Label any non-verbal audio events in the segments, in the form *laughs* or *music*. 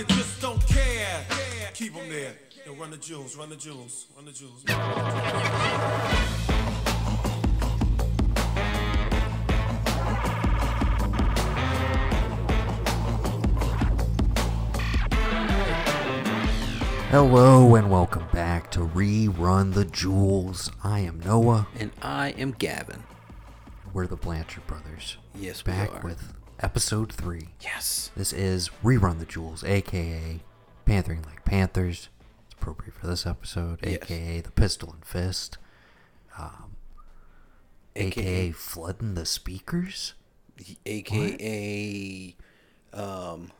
and just don't care. Keep them there. Yo, run the jewels, run the jewels, run the jewels. Hello and welcome back to Rerun the Jewels. I am Noah. And I am Gavin. We're the Blanchard brothers. Yes, we back are. with episode three. Yes. This is Rerun the Jewels, aka Panthering Like Panthers. It's appropriate for this episode, Yes. aka the Pistol and Fist, um, aka, Flooding the Speakers. AKA um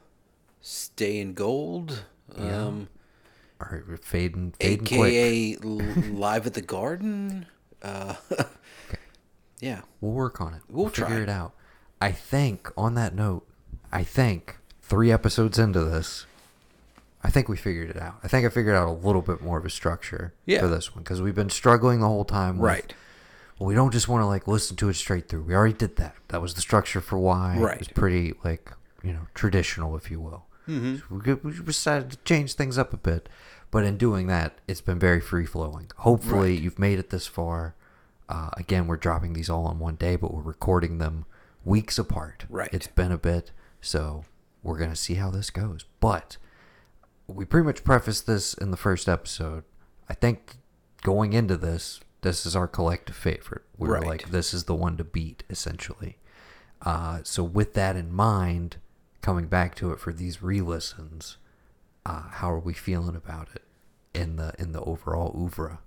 Stay in Gold. Yeah. Um Or fading, fading quick. AKA *laughs* Live at the Garden. Uh *laughs* Yeah. We'll work on it. We'll figure try. it out. I think on that note, I think three episodes into this, I think we figured it out. I think I figured out a little bit more of a structure Yeah. for this one because we've been struggling the whole time. With, Right. Well, we don't just want to like listen to it straight through. We already did that. That was the structure for why. It was Right. pretty like you know traditional, if you will. Mm-hmm. So we, we decided to change things up a bit, but in doing that, it's been very free flowing. Hopefully, Right. you've made it this far. Uh, again, we're dropping these all on one day, but we're recording them weeks apart. Right. It's been a bit, so we're gonna see how this goes. But we pretty much prefaced this in the first episode. I think going into this, this is our collective favorite. We were like, this is the one to beat, essentially. Uh, so with that in mind, coming back to it for these re-listens, uh, how are we feeling about it in the in the overall oeuvre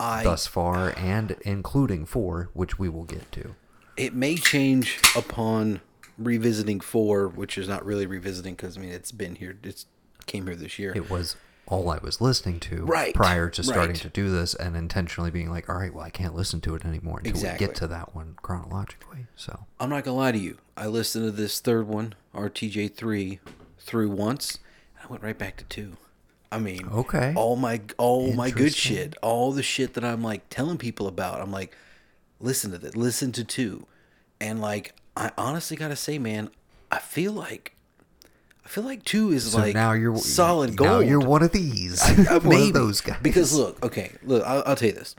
I thus far, and including four, which we will get to. It may change upon revisiting 4, which is not really revisiting cuz I mean it's been here. It's came here this year. It was all I was listening to Right, prior to starting right. to do this, and intentionally being like, all right, well, I can't listen to it anymore until we get to that one chronologically. So I'm not gonna lie to you. I listened to this third one, RTJ three, through once. And I went right back to two. I mean, Okay. all my all my good shit, all the shit that I'm like telling people about. I'm like, listen to this, listen to two, and like I honestly gotta say, man, I feel like. I feel like two is So like now you're solid Now gold. you're one of these. *laughs* I- *laughs* one maybe. of those guys. Because look, okay, look, I'll, I'll tell you this.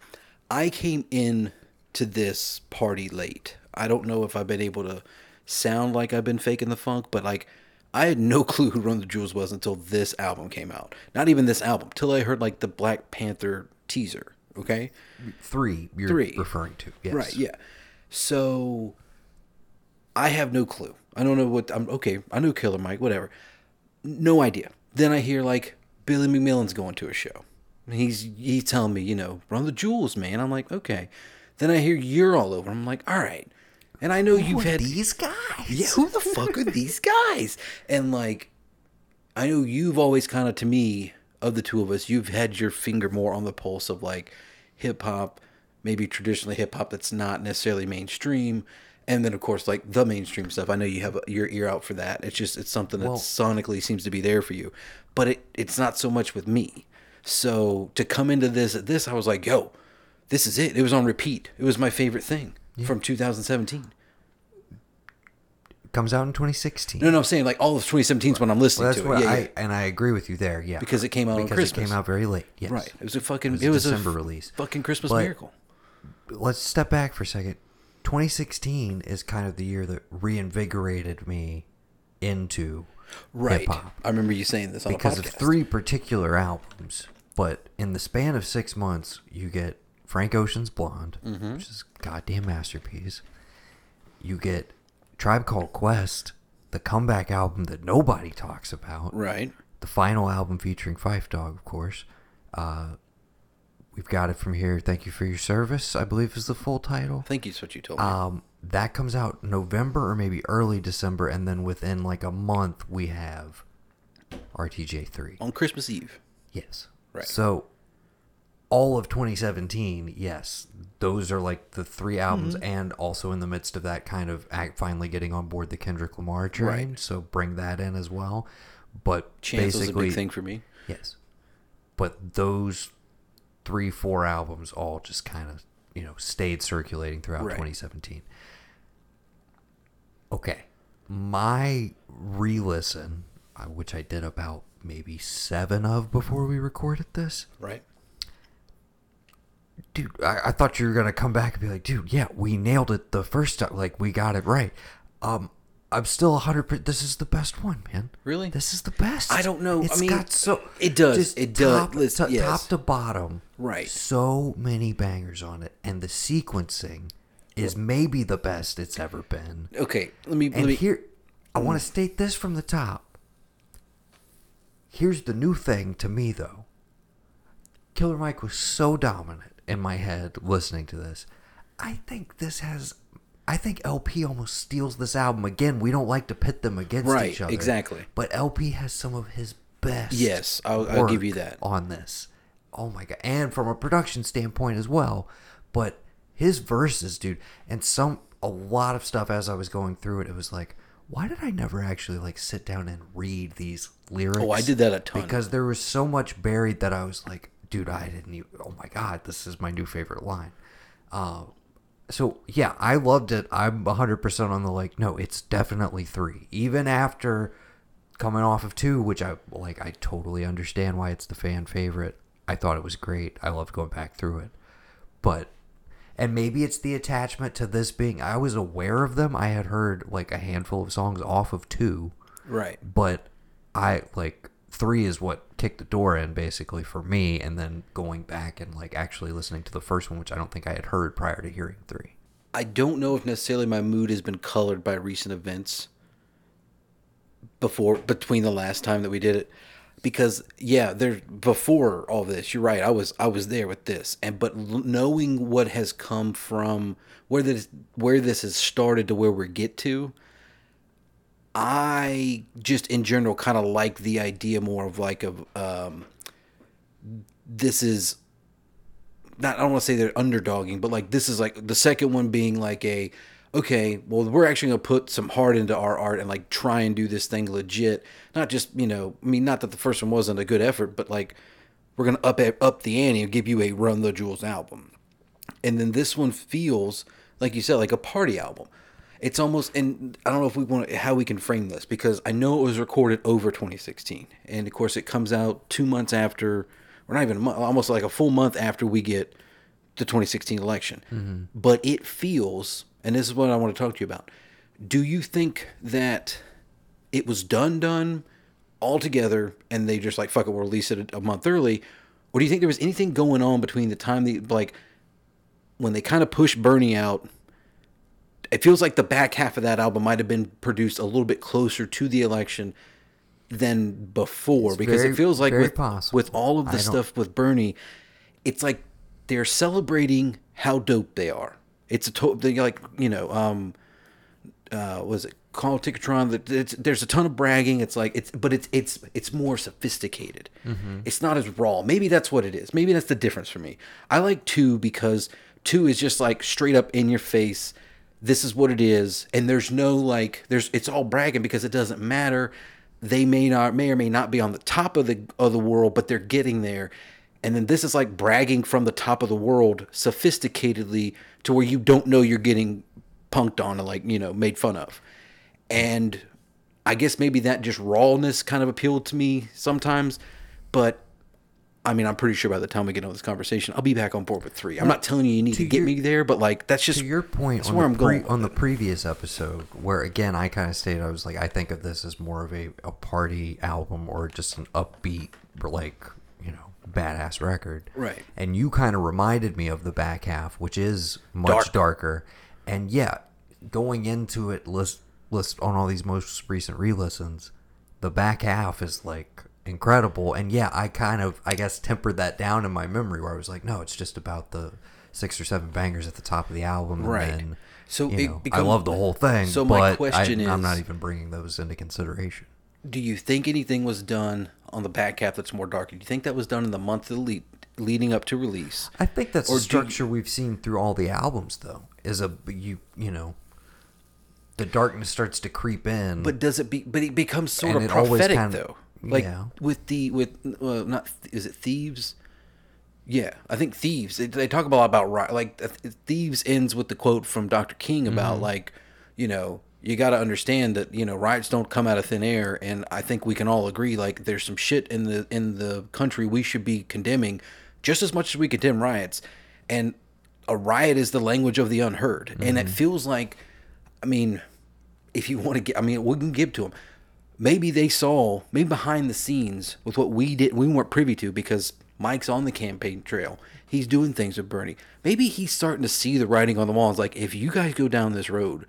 I came in to this party late. I don't know if I've been able to sound like I've been faking the funk, but like I had no *laughs* clue who Run the Jewels was until this album came out. Not even this album, till I heard like the Black Panther teaser. Okay, three you're Three. referring to. Yes. right? Yeah. So I have no clue. I don't know what I'm. Okay, I knew Killer Mike. Whatever. No idea. Then I hear like Billy McMillan's going to a show. He's he's telling me, you know, run the jewels, man. I'm like, okay. Then I hear you're all over. I'm like, all right. And I know you've are had these guys. yeah, who the fuck are these *laughs* guys? And like, I know you've always kind of, to me, of the two of us, you've had your finger more on the pulse of like hip hop, maybe traditionally hip hop that's not necessarily mainstream. And then, of course, like the mainstream stuff. I know you have your ear out for that. It's just, it's something that Well- sonically seems to be there for you. But it, it's not so much with me. So to come into this, this, I was like, yo, this is it. It was on repeat. It was my favorite thing from 2017. Comes out in 2016. No, no, I'm saying like all of 2017 is when I'm listening Well, to it. Yeah, I yeah. and I agree with you there. Yeah, Because it came out because it came out very late. Yes, Right. It was a fucking. It It was was, a a December f- release. Fucking Christmas But- miracle. let's step back for a second. 2016 is kind of the year that reinvigorated me into Right. hip hop I remember you saying this on because of three particular albums. But in the span of six months, you get Frank Ocean's Blonde, Mm-hmm. which is a goddamn masterpiece. You get Tribe Called Quest, the comeback album that nobody talks about. Right. The final album featuring Phife Dawg, of course. Uh, we've got it from here. Thank you for your service. I believe is the full title. I think it's what you told me. Um, that comes out November or maybe early December, and then within like a month we have RTJ three. on Christmas Eve. Yes. Right. So all of 2017, yes, those are like the three albums, Mm-hmm. and also in the midst of that, kind of act, finally getting on board the Kendrick Lamar train. Right. So bring that in as well. But Chance was a big thing for me. yes. But those three, four albums all just kind of you know stayed circulating throughout Right. 2017. Okay, my re-listen. uh, which I did about maybe seven of before we recorded this. Right. Dude, I, I thought you were gonna come back and be like, dude, yeah, we nailed it the first time. Like we got it right. Um, I'm still a hundred. percent This is the best one, man. Really? This is the best. I don't know. I It's mean, got so it does. It does. Top, to, yes. top to bottom. Right. So many bangers on it, and the sequencing is maybe the best it's ever been. Okay. Let me. let And me here, I want to mm. state this from the top. Here's the new thing to me, though. Killer Mike was so dominant in my head listening to this. I think this has. I think LP almost steals this album again. We don't like to pit them against Right, each other. exactly. But LP has some of his best. Yes, I'll- I'll give you that. on this. Oh my god! And from a production standpoint as well, but his verses, dude, and some a lot of stuff as I was going through it, it was like, why did I never actually like sit down and read these lyrics? Oh, I did that a ton. because there was so much buried that I was like, dude, I didn't even. Oh my god, this is my new favorite line. Uh, so yeah, I loved it. I'm 100% on the like, no, it's definitely three. Even after coming off of two, which I like, I totally understand why it's the fan favorite. I thought it was great. I loved going back through it. But, and maybe it's the attachment to this being, I was aware of them. I had heard like a handful of songs off of two right. but I like three is what kicked the door in basically for me, and then going back and like actually listening to the first one, which I don't think I had heard prior to hearing three. I don't know if necessarily my mood has been colored by recent events before between the last time that we did it because yeah there before all this you're right I was I was there with this and but knowing what has come from where this where this has started to where we get to I just in general kind of like the idea more of like of um this is not I don't want to say they're underdogging, but like this is like the second one being like a okay, well we're actually gonna put some heart into our art and like try and do this thing legit. Not just you know, I mean, not that the first one wasn't a good effort, but like we're gonna up up the ante and give you a Run the Jewels album, and then this one feels like you said like a party album. It's almost and I don't know if we want to, how we can frame this because I know it was recorded over 2016, and of course it comes out two months after, or not even a month, almost like a full month after we get the 2016 election. Mm-hmm. But it feels, and this is what I want to talk to you about. Do you think that it was done done all together and they just like fuck it, we'll release it a, a month early, or do you think there was anything going on between the time the like when they kind of pushed Bernie out? It feels like the back half of that album might have been produced a little bit closer to the election than before because very- it feels like with possible. with all of the I don't- stuff with Bernie, it's like they're celebrating how dope they are. It's a to- they like you know um uh was it? Call of Ticketron it's, there's a ton of bragging. It's like it's but it's it's it's more sophisticated. It's not as raw. Maybe that's what it is. Maybe that's the difference for me. I like two because two is just like straight up in your face this is what it is and there's no like there's it's all bragging because it doesn't matter. They may not may or may not be on the top of the of the world but they're getting there. And then this is like bragging from the top of the world sophisticatedly to where you don't know you're getting punked on and like you know made fun of. And i guess maybe that just rawness kind of appealed to me sometimes but i mean i'm pretty sure by the time we get on this conversation i'll be back on board with three i'm not telling you you need to, to get me there but like that's just to your point that's on where the, i'm pre- going on the previous episode where again i kind of stated i was like i think of this as more of a, a party album or just an upbeat like you know badass record Right. and you kind of reminded me of the back half which is much Dark. darker and yeah going into it list list on all these most recent re-listens the back half is like incredible and yeah i kind of i guess tempered that down in my memory where i was like no it's just about the six or seven bangers at the top of the album Right. and then, So you it know, become- i love the whole thing so my but question I, i'm not even bringing those into consideration do you think anything was done on the back half that's more dark do you think that was done in the month of lead, leading up to release i think that's Or the do you- structure we've seen through all the albums though is a you you know the darkness starts to creep in But does it be? But it becomes sort of prophetic kind of- though. Like yeah. with the with uh, not is it thieves? Yeah, I think thieves. They, they talk a lot about like thieves ends with the quote from Dr. King about Mm-hmm. like you know you got to understand that you know riots don't come out of thin air, and I think we can all agree like there's some shit in the in the country we should be condemning just as much as we condemn riots, and a riot is the language of the unheard, and it feels like, I mean, if you want to get, I mean, we can give to them. Maybe they saw, maybe behind the scenes with what we did, we weren't privy to because Mike's on the campaign trail. He's doing things with Bernie. Maybe he's starting to see the writing on the wall. It's like, if you guys go down this road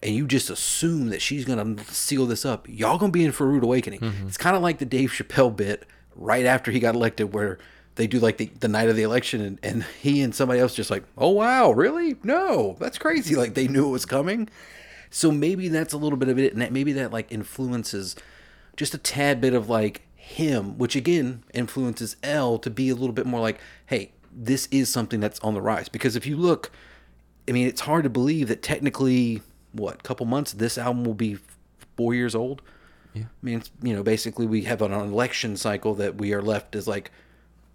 and you just assume that she's going to seal this up, y'all going to be in for a rude awakening. Mm-hmm. It's kind of like the Dave Chappelle bit right after he got elected where they do like the, the night of the election and, and he and somebody else just like, oh, wow, really? No, that's crazy. Like they knew it was coming. So maybe that's a little bit of it, and that maybe that like influences just a tad bit of like him, which again influences L to be a little bit more like, hey, this is something that's on the rise. Because if you look, I mean, it's hard to believe that technically, what, couple months, this album will be four years old. Yeah. I mean, it's, you know, basically we have an election cycle that we are left as like,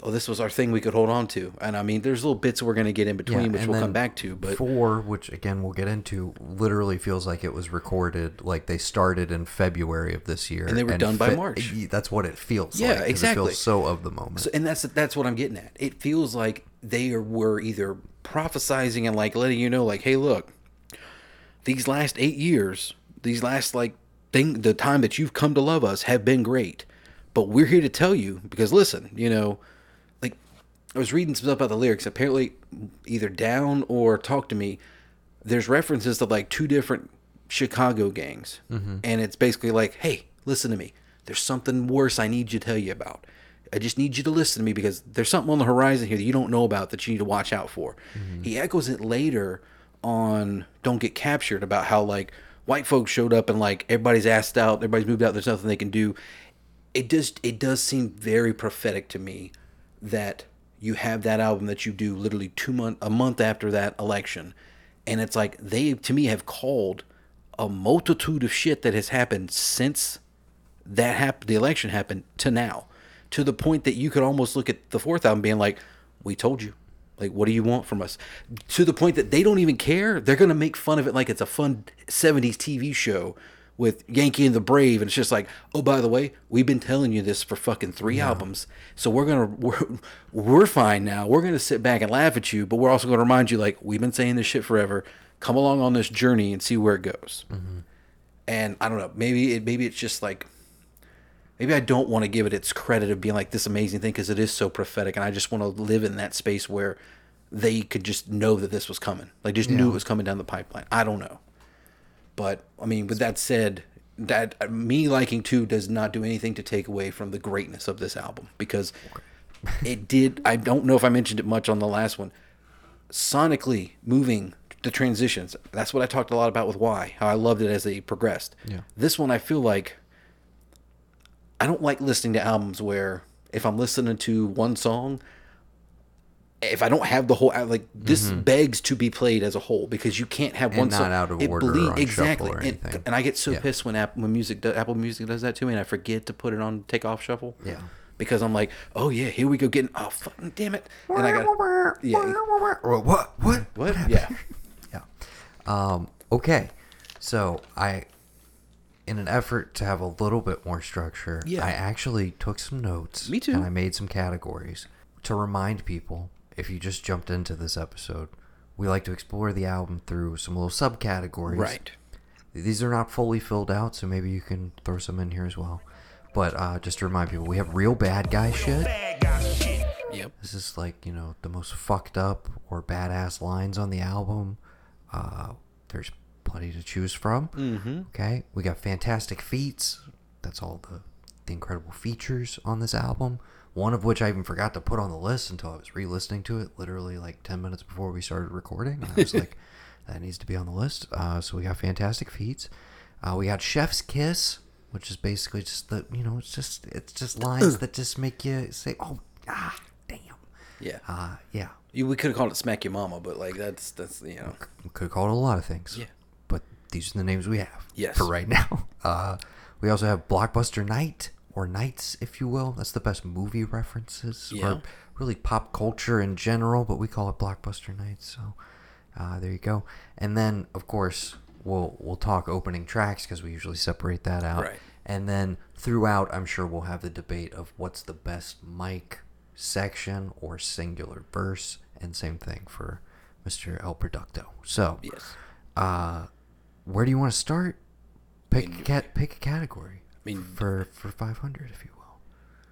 oh, this was our thing we could hold on to. And I mean, there's little bits we're going to get in between, which we'll come back to. But four, which again we'll get into, literally feels like it was recorded like they started in February of this year, And they were done by March. That's what it feels. Like. Yeah, It exactly. feels so of the moment. So, and that's that's what I'm getting at. It feels like they were either prophesizing and like letting you know, like, hey, look, these last eight years, these last like thing, the time that you've come to love us have been great, but we're here to tell you because listen, you know, like I was reading some stuff about the lyrics. Apparently, either down or talk to me. There's references to like two different Chicago gangs, mm-hmm. and it's basically like, hey, listen to me. There's something worse I need you to tell you about. I just need you to listen to me because there's something on the horizon here that you don't know about that you need to watch out for. Mm-hmm. He echoes it later on Don't Get Captured about how like white folks showed up and like everybody's asked out, everybody's moved out, there's nothing they can do. It just it does seem very prophetic to me that you have that album that you do literally two month a month after that election, and it's like they to me have called a multitude of shit that has happened since that happened, the election happened to now, to the point that you could almost look at the fourth album being like, "We told you." Like, what do you want from us? To the point that they don't even care. They're gonna make fun of it like it's a fun '70s TV show with Yankee and the Brave, and it's just like, oh, by the way, we've been telling you this for fucking three albums, so we're gonna we're, we're fine now. We're gonna sit back and laugh at you, but we're also gonna remind you like we've been saying this shit forever. Come along on this journey and see where it goes. Mm-hmm. And I don't know, maybe it maybe it's just like maybe I don't want to give it its credit of being like this amazing thing because it is so prophetic, and I just want to live in that space where they could just know that this was coming, like just knew it was coming down the pipeline. I don't know, but I mean, with that said, that uh, me liking two does not do anything to take away from the greatness of this album because it did. I don't know if I mentioned it much on the last one. Sonically moving the transitions. That's what I talked a lot about with why how I loved it as they progressed. Yeah. This one I feel like I don't like listening to albums where if I'm listening to one song, if I don't have the whole like this begs to be played as a whole because you can't have Mm-hmm. And one not song out of it order or on exactly or and, and I get so Yeah. pissed when Apple when music do- Apple Music does that to me and I forget to put it on take off shuffle Yeah. because I'm like oh yeah here we go getting oh fucking damn it and I got *laughs* yeah What? What? What? what yeah *laughs* Yeah. Um, okay. So I, in an effort to have a little bit more structure, Yeah. I actually took some notes. Me too. And I made some categories to remind people. If you just jumped into this episode, we like to explore the album through some little subcategories. right These are not fully filled out, so maybe you can throw some in here as well. But uh, just to remind people, we have real bad guy shit. yep This is like, you know, the most fucked up or badass lines on the album. Uh, there's plenty to choose from. Mm-hmm. Okay. We got fantastic feats. That's all the, the incredible features on this album. One of which I even forgot to put on the list until I was re listening to it literally like 10 minutes before we started recording. And I was like, *laughs* that needs to be on the list. Uh, so we got fantastic feats. Uh, we got Chef's Kiss, which is basically just the, you know, it's just, it's just *clears throat* lines that just make you say, oh, ah, damn. yeah Uh, yeah. You- we could have called it smack your mama but like that's that's you know We could call it a lot of things. Yeah. But these are the names we have. Yes. For right *laughs* now. Uh, we also have Blockbuster Night, or Nights, if you will. That's the best movie references. Yeah. Or really pop culture in general, but we call it Blockbuster Nights. So uh, there you go. And then, of course, we'll we'll talk opening tracks because we usually separate that out. Right. And then throughout, I'm sure we'll have the debate of what's the best mic section or singular verse, and same thing for Mr. El Producto. So, Yes. uh, where do you want to start? Pick a cat. Pick a category. Mean- for for 500, if you will.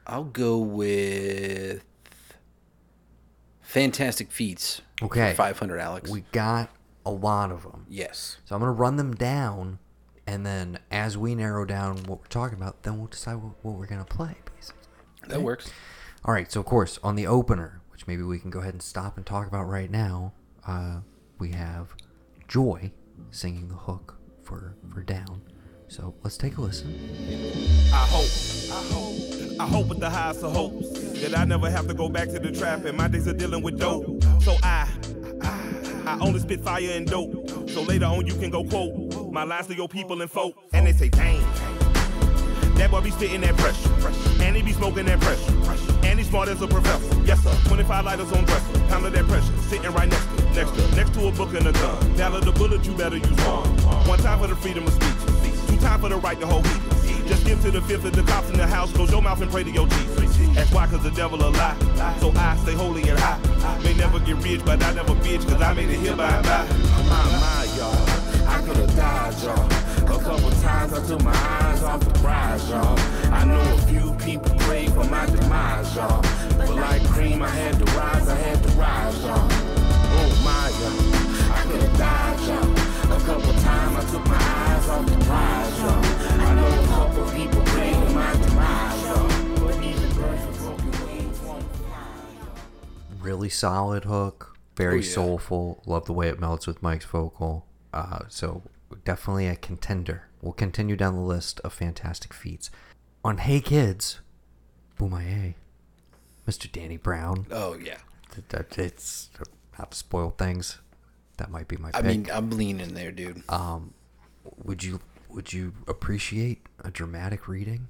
I'll go with Fantastic Feats. Okay. 500, Alex. We got a lot of them. yes. So I'm gonna run them down, and then as we narrow down what we're talking about, then we'll decide what, what we're gonna play. Basically. That works. All right. So of course, on the opener, which maybe we can go ahead and stop and talk about right now, uh, we have Joi singing the hook for for Down. So let's take a listen. I hope, I hope, I hope with the highest of hopes that I never have to go back to the trap and my days are dealing with dope. So I, I, I only spit fire and dope. So later on you can go quote my lines to your people and folk. And they say, dang, that boy be spitting that pressure. And he be smoking that pressure. And he's smart as a professor. Yes, sir. 25 lighters on dresser. Pound of that pressure. Sitting right next to, next to, next to a book and a gun. Valor the bullet, you better use one. One time for the freedom of speech. Time for the right to hold heat. Just give to the fifth of the cops in the house. Close your mouth and pray to your Jesus. That's why, cause the devil a lie. So I stay holy and high. May never get rich, but I never bitch, cause I made it here by and by. My, my, y'all. I could've died, y'all. A couple times I took my eyes off the prize, y'all. I know a few people prayed for my demise, y'all. But like cream, I had to rise, I had to rise, y'all. Really solid hook, very Oh, yeah. soulful. Love the way it melts with Mike's vocal. Uh, so definitely a contender. We'll continue down the list of fantastic feats. On Hey Kids, Bumaye, Mr. Danny Brown. Oh, yeah. It's not to spoil things. That might be my I pick. mean, I'm leaning there, dude. um, would you would you appreciate a dramatic reading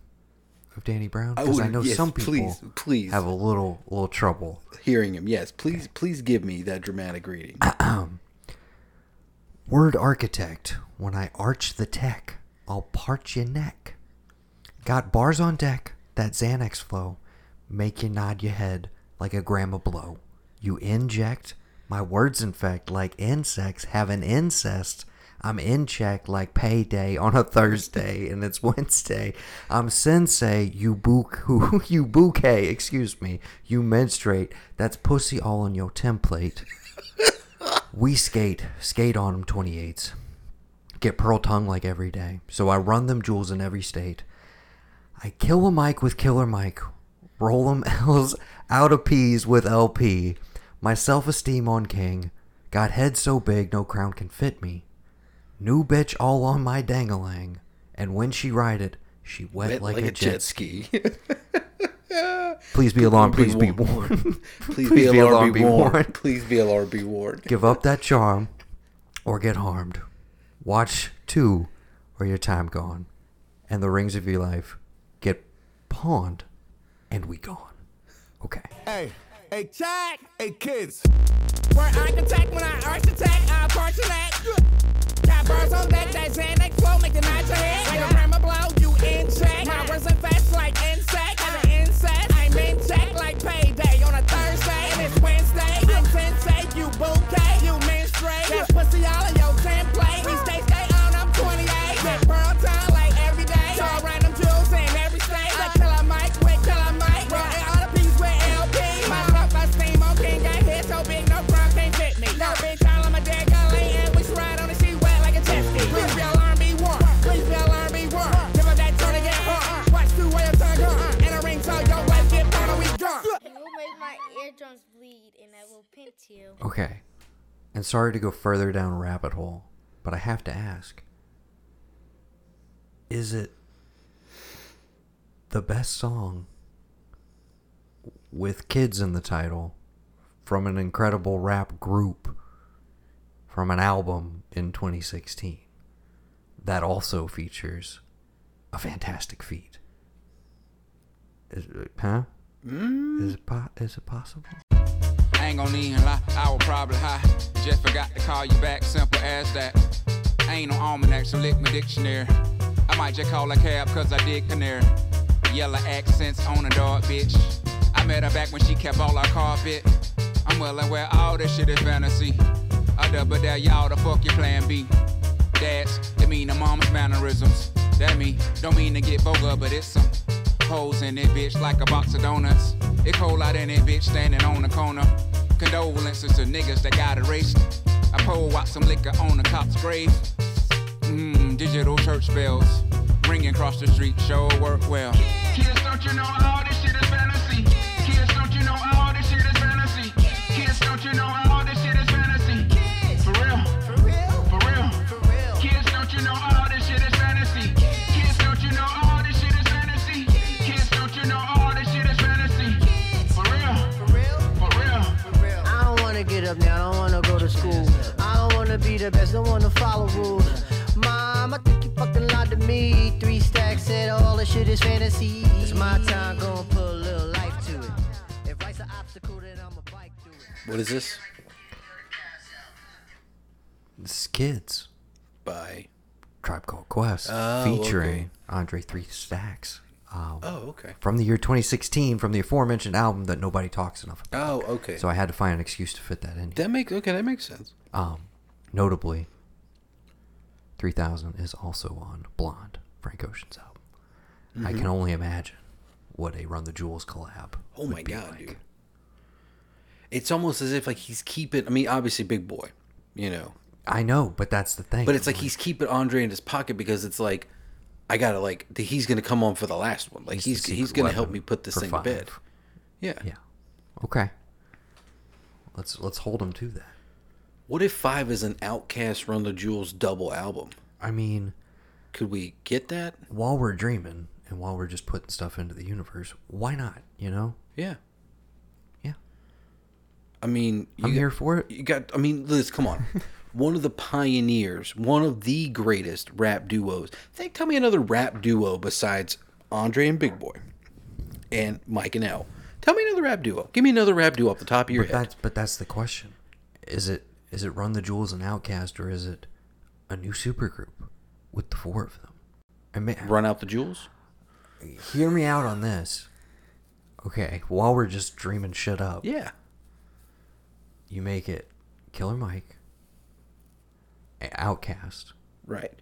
of Danny Brown? Because I, would- know yes, some people please, please. have a little little trouble Hearing him, yes. Please, please give me that dramatic reading. Word architect, when I arch the tech, I'll parch your neck. Got bars on deck, that Xanax flow, make you nod your head like a grandma blow. You inject, my words infect like insects have an incest. I'm in check like payday on a Thursday and it's Wednesday. I'm sensei, you book *laughs* you bouquet, excuse me, you menstruate. That's pussy all on your template. We skate, skate on them 28s. Get pearl tongue like every day. So I run them jewels in every state. I kill a mic with killer Mike. Roll them L's out of P's with LP. My self esteem on king. Got head so big no crown can fit me. New bitch all on my dangalang. And when she ride it, she wet, Wet like, a, jet, ski. ski. *laughs* Please be alarmed, please be warned. warned. *laughs* *laughs* Please, be alarmed, be warned. Please be alarmed, be warned. Give up that charm or get harmed. Watch two or your time gone. And the rings of your life get pawned and we gone. Okay. Hey, hey, check, hey, kids. Where architect when I architect, I portrait. Got bars on deck, that Xanax flow, make the nod your head. Like a hammer blow, will pinch you. Okay. And sorry to go further down a rabbit hole, but I have to ask Is it the best song with kids in the title from an incredible rap group from an album in 2016 that also features a fantastic feat? Is it, huh? Mm. Is it po- is it possible? I ain't gonna even lie, I was probably high. Just forgot to call you back, simple as that. Ain't no almanac, so lick my dictionary. I might just call a cab cause I did canary. Yellow accents on a dog, bitch. I met her back when she kept all our carpet. I'm well aware all this shit is fantasy. I double dare y'all to fuck your plan B. Dads, it mean the mom's mannerisms. That me, don't mean to get vulgar, but it's some hoes in it, bitch, like a box of donuts. It cold out in it, bitch, standing on the corner. Condolences to niggas that got erased. I pour out some liquor on the cop's grave. Mmm, digital church bells ringing across the street, sure work well. Kids, don't you know all this shit is fantasy? Kids, don't you know all this shit is fantasy? Kids, don't you know be the best, don't wanna follow rules. Mom, I think you fucking lied to me. Three stacks said all this shit is fantasy. It's my time, gonna put a little life to it. If life's an obstacle, then I'ma bike through it. What is this? This is Kids, By. Tribe Called Quest, Oh, featuring Andre Three Stacks. Um, Oh, okay. From the year 2016, from the aforementioned album that nobody talks enough about. Oh, okay. So I had to find an excuse to fit that in. that makes okay. That makes sense. Um, notably, 3000 is also on Blonde, Frank Ocean's album. I Mm-hmm. can only imagine what a Run the Jewels collab. Oh my god, like. dude. It's almost as if like he's keeping. I mean, obviously, Big Boi, you know, I know, but that's the thing. but it's like he's keeping Andre in his pocket because it's like, I gotta like he's gonna come on for the last one. Like He's he's he's, gonna help me put this thing to bed. Yeah. Yeah. Okay. Let's let's hold him to that. What if Five is an OutKast Run the Jewels double album? I mean, Could we get that? while we're dreaming and while we're just putting stuff into the universe, why not? You know? Yeah. Yeah. I mean, you I'm got- here for it. You got. I mean, Liz, come on. *laughs* one of the pioneers, one of the greatest rap duos. Think, tell me another rap duo besides Andre and Big Boi, and Mike and L. Tell me another rap duo. Give me another rap duo off the top of your But head. that's but that's the question. Is it is it Run the Jewels and OutKast or is it a new supergroup with the four of them? I mean, Run out the jewels. hear me out on this. Okay, while we're just dreaming shit up, Yeah. you make it Killer Mike, OutKast, Right.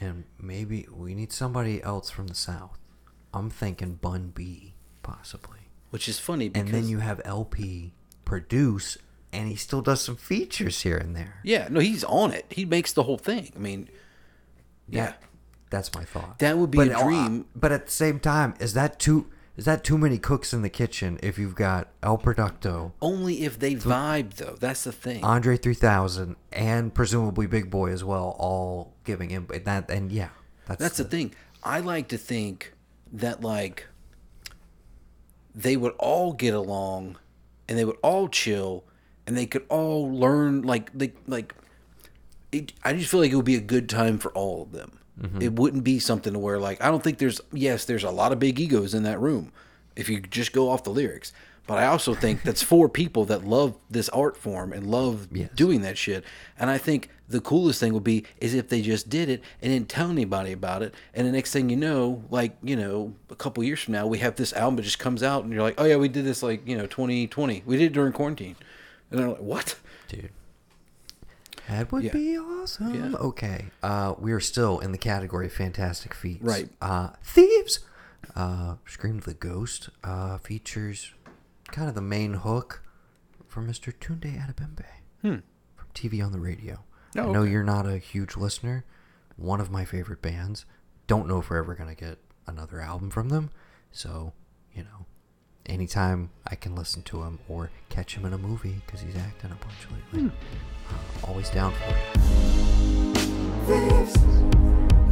and maybe we need somebody else from the South. I'm thinking Bun B, possibly. Which is funny because And then you have LP produce, and he still does some features here and there. yeah, no, he's on it. He makes the whole thing. I mean, yeah. That- that's my thought. That would be but, a uh, dream. but at the same time, is that too is that too many cooks in the kitchen? If you've got El Producto, Only if they vibe though. That's the thing. Andre three thousand, and presumably Big Boi as well, all giving input. That and yeah, that's That's the thing. I like to think that like they would all get along and they would all chill and they could all learn like they like it, I just feel like it would be a good time for all of them. Mm-hmm. It wouldn't be something to where like I don't think there's yes, there's a lot of big egos in that room if you just go off the lyrics. But I also think that's *laughs* four people that love this art form and love Yes. doing that shit. And I think the coolest thing would be is if they just did it and didn't tell anybody about it. And the next thing you know, like, you know, a couple years from now, we have this album that just comes out and you're like, oh yeah, we did this like, you know, 2020. We did it during quarantine. And they're like, what? dude. That would Yeah. be awesome. Yeah. Okay, uh, we are still in the category of fantastic feats. Right. Uh, thieves. Uh, Scream the Ghost uh, features kind of the main hook for Mr. Tunde Adebimpe from TV on the Radio. Oh, I know okay. you're not a huge listener. One of my favorite bands. Don't know if we're ever gonna get another album from them. So, you know, anytime I can listen to him or catch him in a movie because he's acting a bunch lately, uh, always down for it.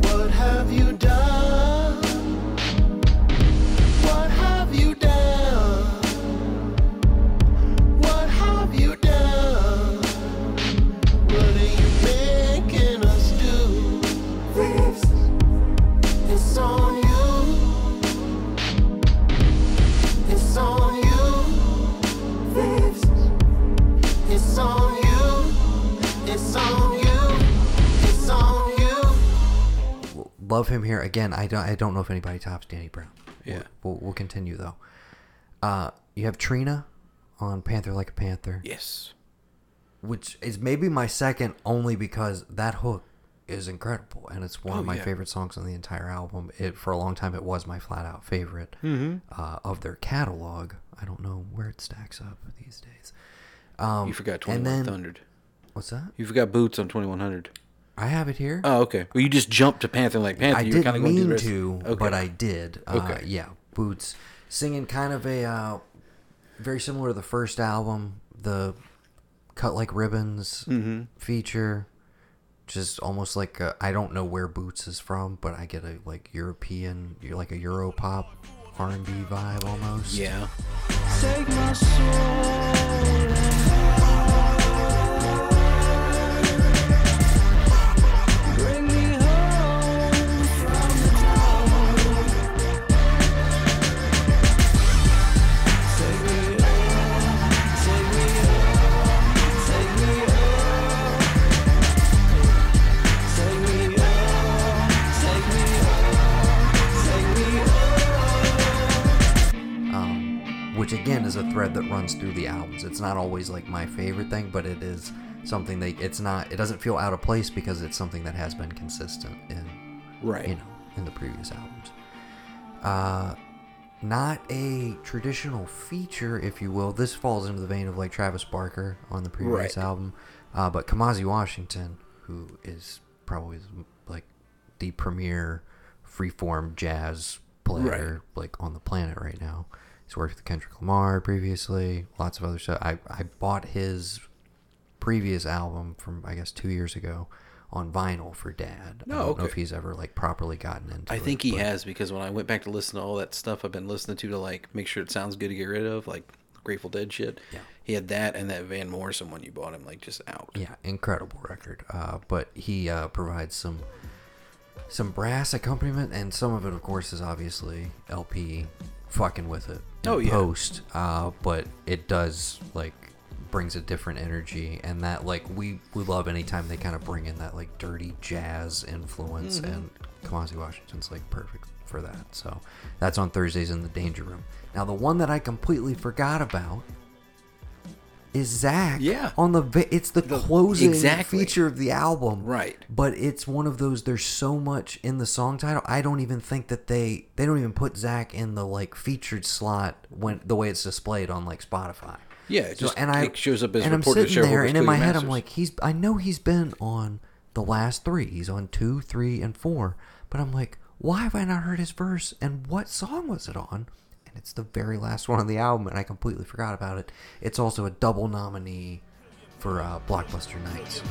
What have you done? Love him here again. I don't I don't know if anybody tops Danny Brown. Yeah. We'll, we'll, we'll continue though. Uh, you have Trina on Panther Like a Panther, Yes. which is maybe my second only because that hook is incredible and it's one Oh, of my yeah. favorite songs on the entire album. It for a long time it was my flat out favorite Mm-hmm. uh, of their catalog. I don't know where it stacks up these days. Um, You forgot Twenty One Hundred. What's that? You forgot Boots on Twenty One Hundred. I have it here. Oh, okay. Well, you just jumped to Panther like Panther. I you were didn't kinda going through mean the rest- to, Okay. but I did. Uh, Okay. yeah, Boots singing kind of a uh, very similar to the first album, the "Cut Like Ribbons" Mm-hmm. feature. Just almost like I I don't know where Boots is from, but I get a like European, you're like a Euro pop R and B vibe almost. Yeah. Again is a thread that runs through the albums. It's not always like my favorite thing, but it is something that it's not. It doesn't feel out of place because it's something that has been consistent in Right. you know in the previous albums. Uh, not a traditional feature, if you will. This falls into the vein of like Travis Barker on the previous Right. album, uh, but Kamasi Washington, who is probably like the premier freeform jazz player like on the planet right now. He's worked with Kendrick Lamar previously, lots of other stuff. I, I bought his previous album from I guess two years ago on vinyl for Dad. I Oh, don't know okay. if he's ever like properly gotten into. I it, I think he but- has because when I went back to listen to all that stuff I've been listening to to like make sure it sounds good to get rid of, like Grateful Dead shit. Yeah. He had that and that Van Morrison one you bought him like just out. Yeah, incredible record. Uh, but he uh, provides some some brass accompaniment, and some of it, of course, is obviously LP fucking with it. in Oh, yeah. Post, uh, but it does like brings a different energy, and that like we we love anytime they kind of bring in that like dirty jazz influence, and Kamasi Washington's like perfect for that. So that's on Thursdays in the Danger Room. Now the one that I completely forgot about is Zack. Yeah. On the vi- it's the, closing exactly. feature of the album. Right. But it's one of those. There's so much in the song title. I don't even think that they they don't even put Zack in the like featured slot when the way it's displayed on like Spotify. Yeah, it So- just and I it shows up as and I'm sitting there, and in my head I'm like, he's. I know he's been on the last three. He's on two, three, and four. But I'm like, why have I not heard his verse? And what song was it on? And it's the very last one on the album, and I completely forgot about it. It's also a double nominee for uh, Blockbuster Nights.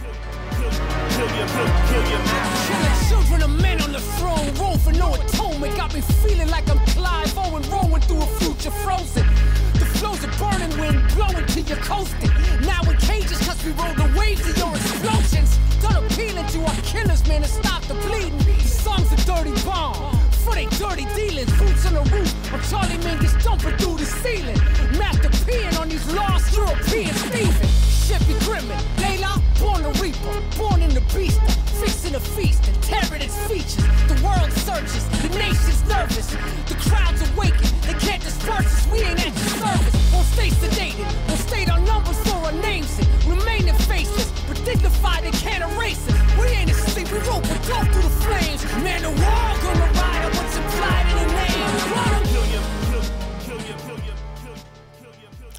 Children of men on the throne, roll for no atonement. Got me feeling like I'm Clive Owen, rolling through a future frozen. The flows of burning wind blowing coasting. Now in cages, cause we roll the waves of your explosions. Done appealing to our killers, man, to stop the bleeding. These songs are dirty bomb. For they dirty dealings, boots on the roof, or Charlie Mingus jumping through the ceiling. Master peeing on these lost European thieving. Shippy Grimmin, Layla, born a reaper, born in the beast, fixing a feast and tearing its features. The world searches, the nation's nervous, the crowd's awakened, they can't disperse us, we ain't at your service. Won't stay sedated, won't state our numbers for our names and remaining faceless, but dignified they can't erase us. We ain't asleep, we rope and go through the flames. Man, the wall gonna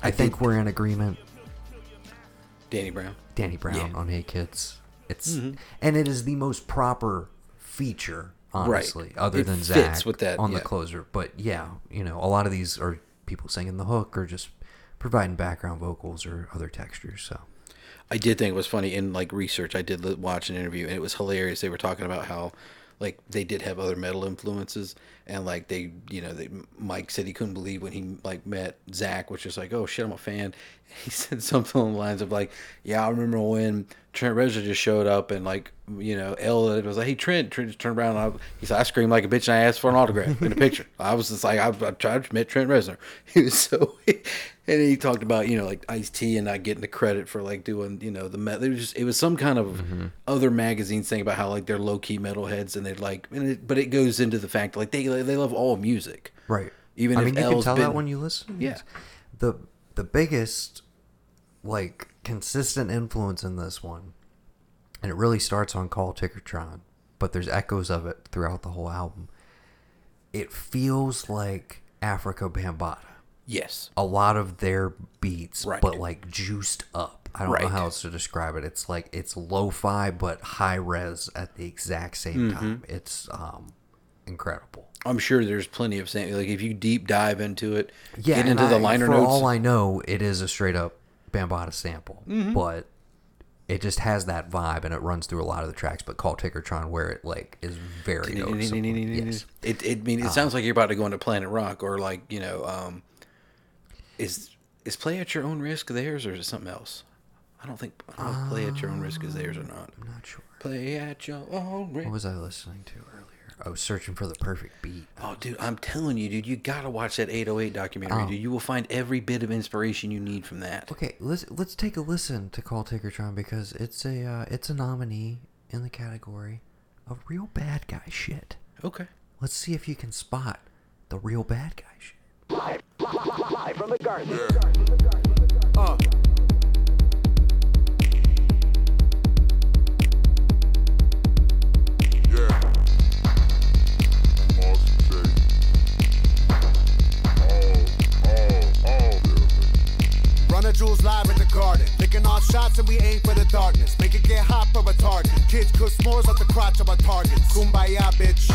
I think we're in agreement. Danny Brown. Danny Brown Yeah. on Hey Kids. It's mm-hmm. and it is the most proper feature, honestly, other It than Zack with that, on the closer. But yeah, you know, a lot of these are people singing the hook or just providing background vocals or other textures. So I did think it was funny in like research. I did watch an interview and it was hilarious. They were talking about how like they did have other metal influences and like they, you know, they, Mike said he couldn't believe when he like met Zack, which is like, oh shit, I'm a fan. *laughs* He said something along the lines of like, yeah, I remember when Trent Reznor just showed up and like you know L was like, "Hey Trent," Trent just turned around. And I, he said, "I screamed like a bitch and I asked for an autograph in a picture." *laughs* I was just like, "I, I tried to met Trent Reznor." *laughs* He was so, and he talked about you know like Ice T and not getting the credit for like doing you know the metal. It was just it was some kind of mm-hmm. other magazine thing about how like they're low key metalheads and they like, and it, but it goes into the fact like they they love all music. Right. Even I if mean, you L's can tell been- that when you listen. Yeah. The the biggest, like, consistent influence in this one, and it really starts on Call Ticketron, but there's echoes of it throughout the whole album. It feels like Afrika Bambaataa. Yes. A lot of their beats, Right. but like juiced up. I don't know how else to describe it. It's like it's lo-fi but high res at the exact same Mm-hmm. time. It's um incredible. I'm sure there's plenty of like if you deep dive into it, Yeah, get into the I- liner for notes. all I know, it is a straight up Bambaataa sample, Mm-hmm. but it just has that vibe and it runs through a lot of the tracks. But Call Ticketron, where it like is very noticeable. Yes. It, it mean it sounds like you're about to go into Planet Rock or like you know um, is is play at your own risk theirs or is it something else? I don't think I don't know play at your own risk is theirs or not. I'm not sure. Play at your own risk. What was I listening to? I was searching for the perfect beat. Oh, dude, I'm telling you, dude, you gotta watch that 808 documentary, Oh. dude. You will find every bit of inspiration you need from that. Okay, let's let's take a listen to Call Ticketron because it's a uh, it's a nominee in the category of real bad guy shit. Okay. Let's see if you can spot the real bad guy shit. Uh. Yeah. Jewels live in the garden. Licking off shots and we aim for the darkness. Make it get hot for retarded. Kids cook s'mores off the crotch of our targets. Kumbaya, bitch.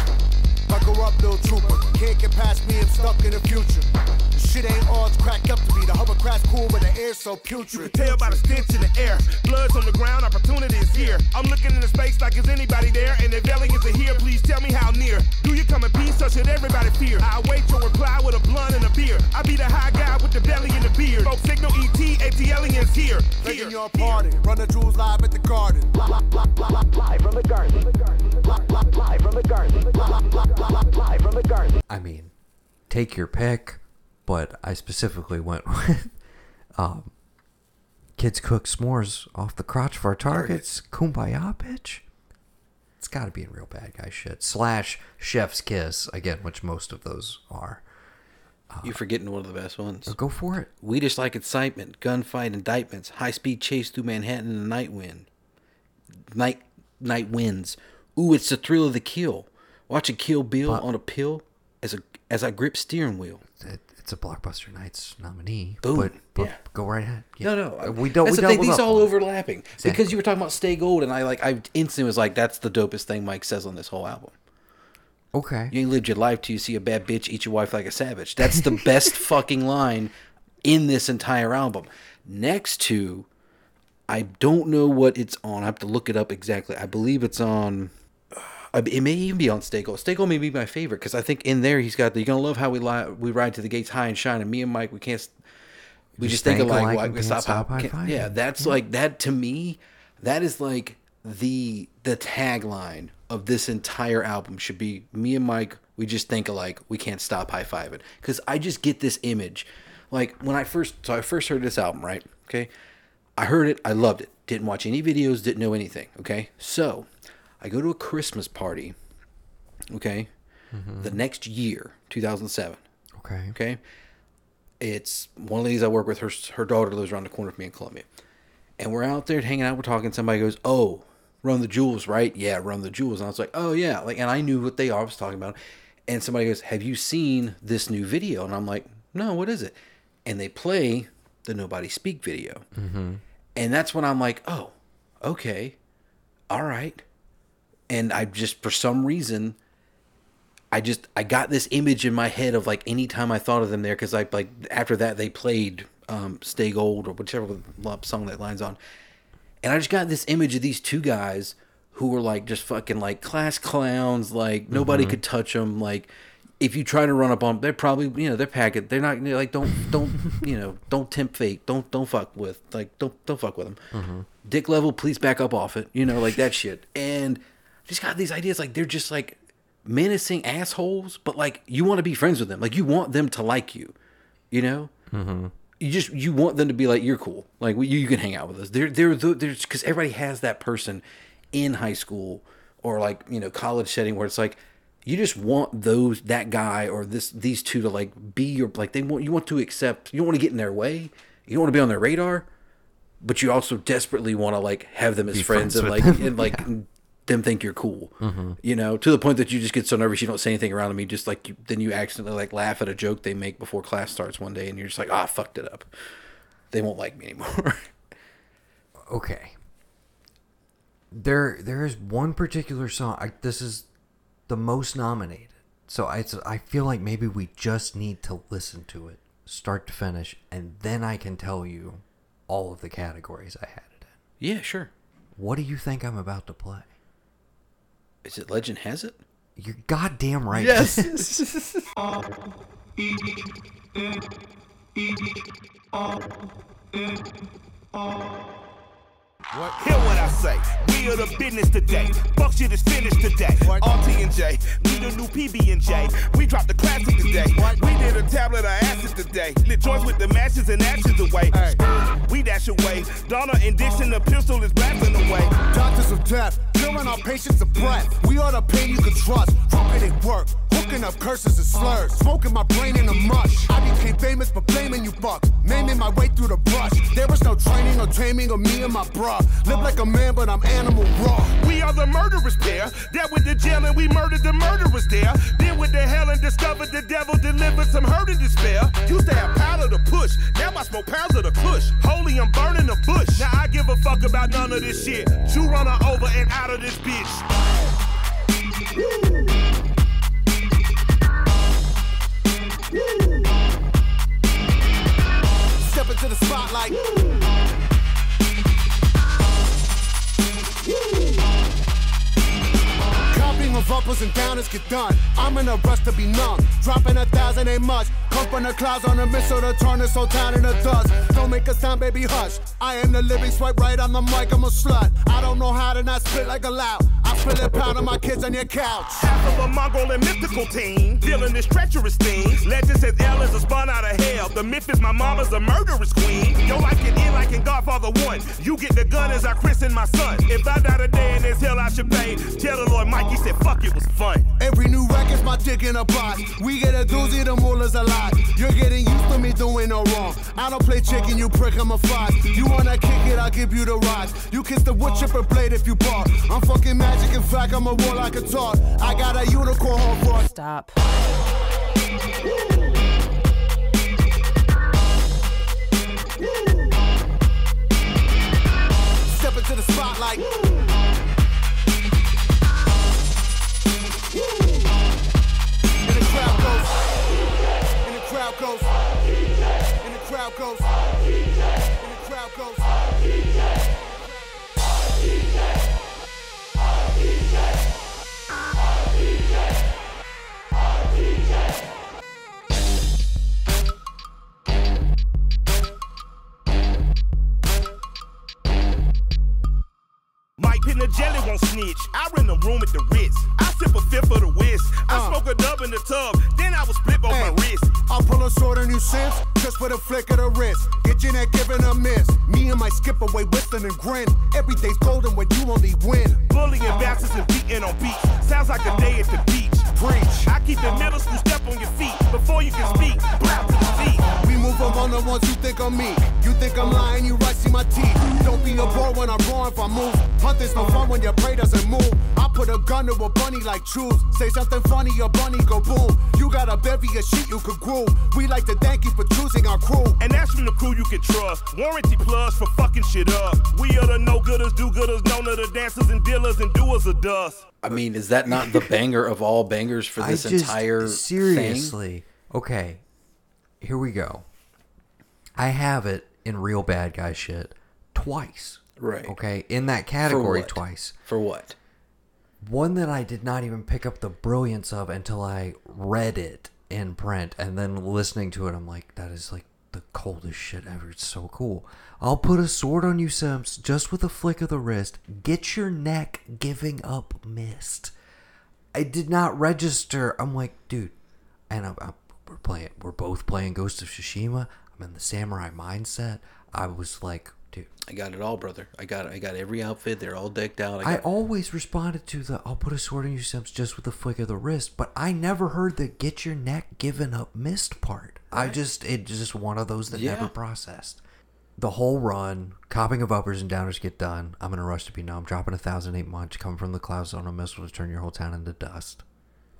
Buckle up, little trooper. Can't get past me, I'm stuck in the future. The shit ain't all it's cracked up to be. The hovercraft's cool, but the air's so putrid. You can tell by the stench in the air. Blood's on the ground, opportunity is here. I'm looking in the space like is anybody there? And if aliens are here, please tell me how near. Do you come in peace or should everybody fear? I await your reply with a blunt and a beer. I be the high guy with the belly and the beard. Folks signal ET, AT aliens here. Begging your pardon. Run the jewels live at the garden. Live from the garden. Live from the garden. Live from the garden. I mean, take your pick, but I specifically went *laughs* with um, kids cook s'mores off the crotch of our targets. Kumbaya, bitch. It's got to be in real bad guy shit. Slash chef's kiss again, which most of those are. You're forgetting one of the best ones. Go for it. We just like excitement, gunfight, indictments, high speed chase through Manhattan in the night wind. Night night winds. Ooh, it's the thrill of the kill. Watch Watching Kill Bill But- on a pill as a as I grip steering wheel. It, it's a blockbuster nights nominee. Boom. But, but Yeah. go right ahead. No, Yeah. no, Uh, we don't. That's we the thing. These all overlapping because you were talking about Stay Gold, and I like I instantly was like, that's the dopest thing Mike says on this whole album. Okay. You ain't lived your life till you see a bad bitch eat your wife like a savage. That's the best *laughs* fucking line in this entire album. Next to, I don't know what it's on. I have to look it up exactly. I believe it's on. Uh, It may even be on. Stay Gold may be my favorite because I think in there he's got the "You're gonna love how we lie, we ride to the gates high and shine." And me and Mike, we can't. We just think alike. Like, we stop, stop high can't- yeah, that's like that to me. That is like the the tagline of this entire album should be me and Mike. We just think alike. We can't stop high fiving because I just get this image. Like when I first so I first heard this album, right? Okay, I heard it. I loved it. Didn't watch any videos. Didn't know anything. Okay, so I go to a Christmas party. Okay, the next year, 2007. Okay. Okay. It's one of the ladies I work with. Her her daughter lives around the corner from me in Columbia, and we're out there hanging out. We're talking. Somebody goes, "Oh, Run the Jewels, right? Yeah, Run the Jewels." And I was like, "Oh yeah," like, and I knew what they are. I was talking about. And somebody goes, "Have you seen this new video?" And I'm like, "No, what is it?" And they play the Nobody Speak video, Mm-hmm. and that's when I'm like, "Oh, okay, all right." And I just for some reason I just I got this image in my head of like anytime I thought of them there because I like after that they played um, "Stay Gold" or whichever song that line's on, and I just got this image of these two guys who were like just fucking like class clowns, like nobody Mhm. could touch them, like. if you try to run up on, them, they're probably you know they're packing. They're not they're like don't don't *laughs* you know don't tempt fate. Don't don't fuck with like don't don't fuck with them. Mm-hmm. Dick level, please back up off it. You know like that shit. And just got these ideas like they're just like menacing assholes, but like you want to be friends with them. Like you want them to like you. You know. Mm-hmm. You just you want them to be like you're cool. Like you, you can hang out with us. They're they're the- they're because everybody has that person in high school or like you know college setting where it's like you just want those that guy or this these two to like be your like they want you want to accept you don't want to get in their way you don't want to be on their radar but you also desperately want to like have them as friends, friends and like them, and *laughs* like them think you're cool you know to the point that you just get so nervous you don't say anything around them you just like you, then you accidentally like laugh at a joke they make before class starts one day and you're just like ah I fucked it up they won't like me anymore *laughs* okay. There, there is one particular song. I, this is the most nominated, so I, I feel like maybe we just need to listen to it, start to finish, and then I can tell you all of the categories I had it in. yeah sure What do you think I'm about to play? Is it legend has it You're goddamn right. Yes. *laughs* *laughs* Hear what I say. We are the business today. Fuck shit is finished today. RT and J, we the new PB and J. We dropped the classic today. We did a tablet of acid today. Lit joints with the matches and ashes away. We dash away. Donna and Dixon, the pistol is blasting away. Doctors of death, killing our patients of breath. We are the pain you can trust. Crooked it work, hooking up curses and slurs. Smoking my brain in a mush. I became famous for blaming you fucks. Maiming my way through the brush. There was no training or taming of me and my bruh. Live like a man, but I'm animal raw. We are the murderers pair. That with the jail and we murdered the murderers there. Then with the hell and discovered the devil delivered some hurt and despair. Used to have powder to push. Now I smoke pounds of the kush. Holy, I'm burning the bush. Now I give a fuck about none of this shit. Two runner over and out of this bitch. Step into the spotlight. Copying of uppers and downers get done. I'm in a rush to be numb. Dropping a thousand ain't much. From the clouds on a missile to turn this whole town into dust. Don't make a sound, baby, hush. I am the living swipe right on the mic, I'm a slut. I don't know how to not spit like a loud. I spill it pound on my kids on your couch. Half of a Mongol and mythical team. Dealing this treacherous thing. Legend says El is a spawn out of hell. The myth is my mama's a murderous queen. Yo, like it in like in Godfather 1. You get the gun as I christen my son. If I die today in this hell, I should pay. Tell the Lord Mikey said, fuck, it was fun. Every new record's my dick in a box. We get a doozy, the mullah's a lot. You're getting used to me doing no wrong. I don't play chicken, you prick, I'm a fox. You wanna kick it, I'll give you the rocks. You kiss the wood chipper blade if you bark. I'm fucking magic, in fact, I'm a war like a talk. I got a unicorn horn for a Stop. step into the spotlight. Crowd goes. Pin the jelly won't snitch. I rent a room at the Ritz. I sip a fifth of the whiz. I uh. smoke a dub in the tub. Then I was split on my wrist. I'll pull a sword on you since, just with a flick of the wrist. Get your neck given a miss. Me and my skip away whistling and grin. Every day's golden when you only win. Bullying bastards and beating on beats. Sounds like a day at the beach. Preach. I keep the middle school step on your feet. Before you can speak, blow to the feet. We move among the ones you think of me. You think I'm lying, you right, see my teeth. Don't be a bore when I'm raw if I move. Hunting's no fun when your prey doesn't move. I put a gun to a bunny like truth. Say something funny, your bunny go boom. You got a bevy of shit you could groove. We like to thank you for choosing our crew. And that's from the crew you can trust. Warranty plus for fucking shit up. We are the no gooders, do gooders, known to the dancers and dealers and doers of dust. I mean, is that not the banger of all bangers for this I just, entire thing? seriously. Okay, here we go. I have it in real bad guy shit twice. Right. Okay, in that category what? twice. For what? one that I did not even pick up the brilliance of until I read it in print and then listening to it I'm like that is like the coldest shit ever. It's so cool. I'll put a sword on you, Sims, just with a flick of the wrist. Get your neck giving up mist. I did not register. I'm like, dude, and I'm, I'm, we're playing. We're both playing Ghost of Tsushima. I'm in the samurai mindset. I was like, dude, I got it all, brother. I got I got every outfit. They're all decked out. I I always responded to the "I'll put a sword in your Sims," just with a flick of the wrist, but I never heard the "get your neck given up" missed part. I just it's just one of those that Yeah. never processed. The whole run, copping of uppers and downers get done. I'm in a rush to be numb. Dropping a thousand eight munch, coming from the clouds on a missile to turn your whole town into dust.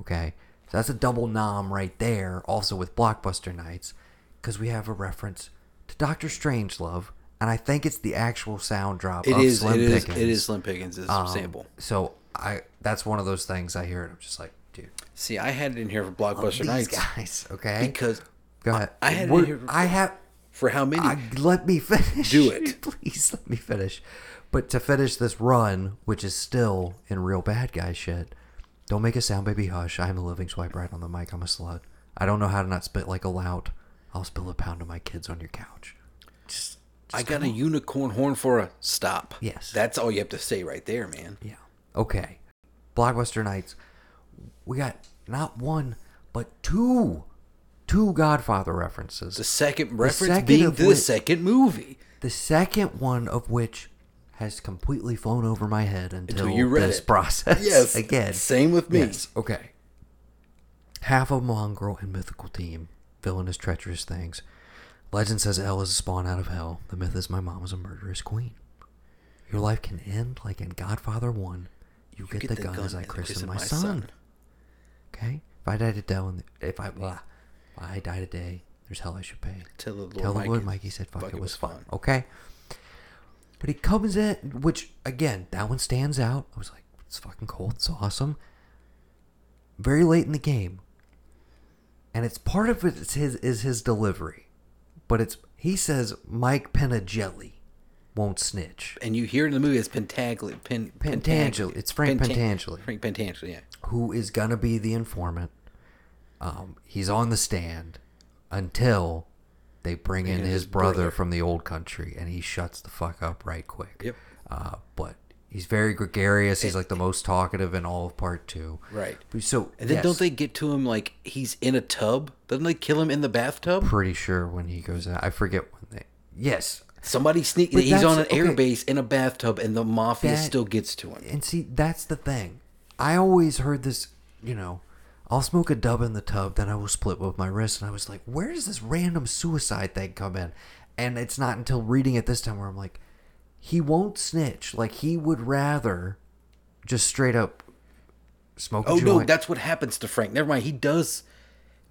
Okay, so that's a double nom right there. Also with blockbuster nights, because we have a reference to Doctor Strangelove, and I think it's the actual sound drop. it of is Slim it is Pickens. it is Slim Pickens' Um, sample. So I that's one of those things I hear and I'm just like, dude, See, I had it in here for Blockbuster Nights guys, okay? because Go ahead. I had it We're- in here for- I have. for how many? I, let me finish. Do it. *laughs* please. Let me finish. But to finish this run, which is still in real bad guy shit, don't make a sound, baby. Hush. I'm a living swipe right on the mic. I'm a slut. I don't know how to not spit like a lout. I'll spill a pound of my kids on your couch. Just, I got a unicorn horn for a stop. Yes. That's all you have to say right there, man. Yeah. Okay. Blockbuster Nights. We got not one, but two, two Godfather references. The second The reference second being the which- second movie. The second one of which has completely flown over my head until, Until you read this it. process. *laughs* Yes. Again. Same with me. Yes. Okay. Half a mongrel and mythical team. Villainous, treacherous things. Legend says El is a spawn out of hell. The myth is my mom was a murderous queen. Your life can end like in Godfather 1. You, get, the, gun, as I christen my, son. Okay? If I die today, if I blah, if I die today, there's hell I should pay. Tell the Lord Tell the Mikey- Lord Mikey said, "Fuck, fuck it was fun." fun. Okay. But he comes in, which again, that one stands out. I was like, "It's fucking cold. It's awesome." Very late in the game, and it's part of it is his is his delivery, but it's he says Mike Pennagelli won't snitch. And you hear in the movie it's Pentagli, Pen, Pentangeli. It's Frank Pentan- Pentangeli. Frank Pentangeli, yeah. who is gonna be the informant. Um, he's on the stand until they bring in his his brother, brother. from the old country, and he shuts the fuck up right quick. Yep. Uh, but he's very gregarious. He's like the most talkative in all of part two. Right. So And then yes, don't they get to him like he's in a tub? Doesn't they kill him in the bathtub? Pretty sure when he goes out, I forget when they. Yes, Somebody sneak. But He's on an okay. base in a bathtub, and the mafia That- still gets to him. And see, that's the thing. I always heard this, you know, I'll smoke a dub in the tub, then I will split with my wrist. And I was like, where does this random suicide thing come in? And it's not until reading it this time where I'm like, he won't snitch. Like, he would rather just straight up smoke a Oh no, that's what happens to Frank. Never mind. He does.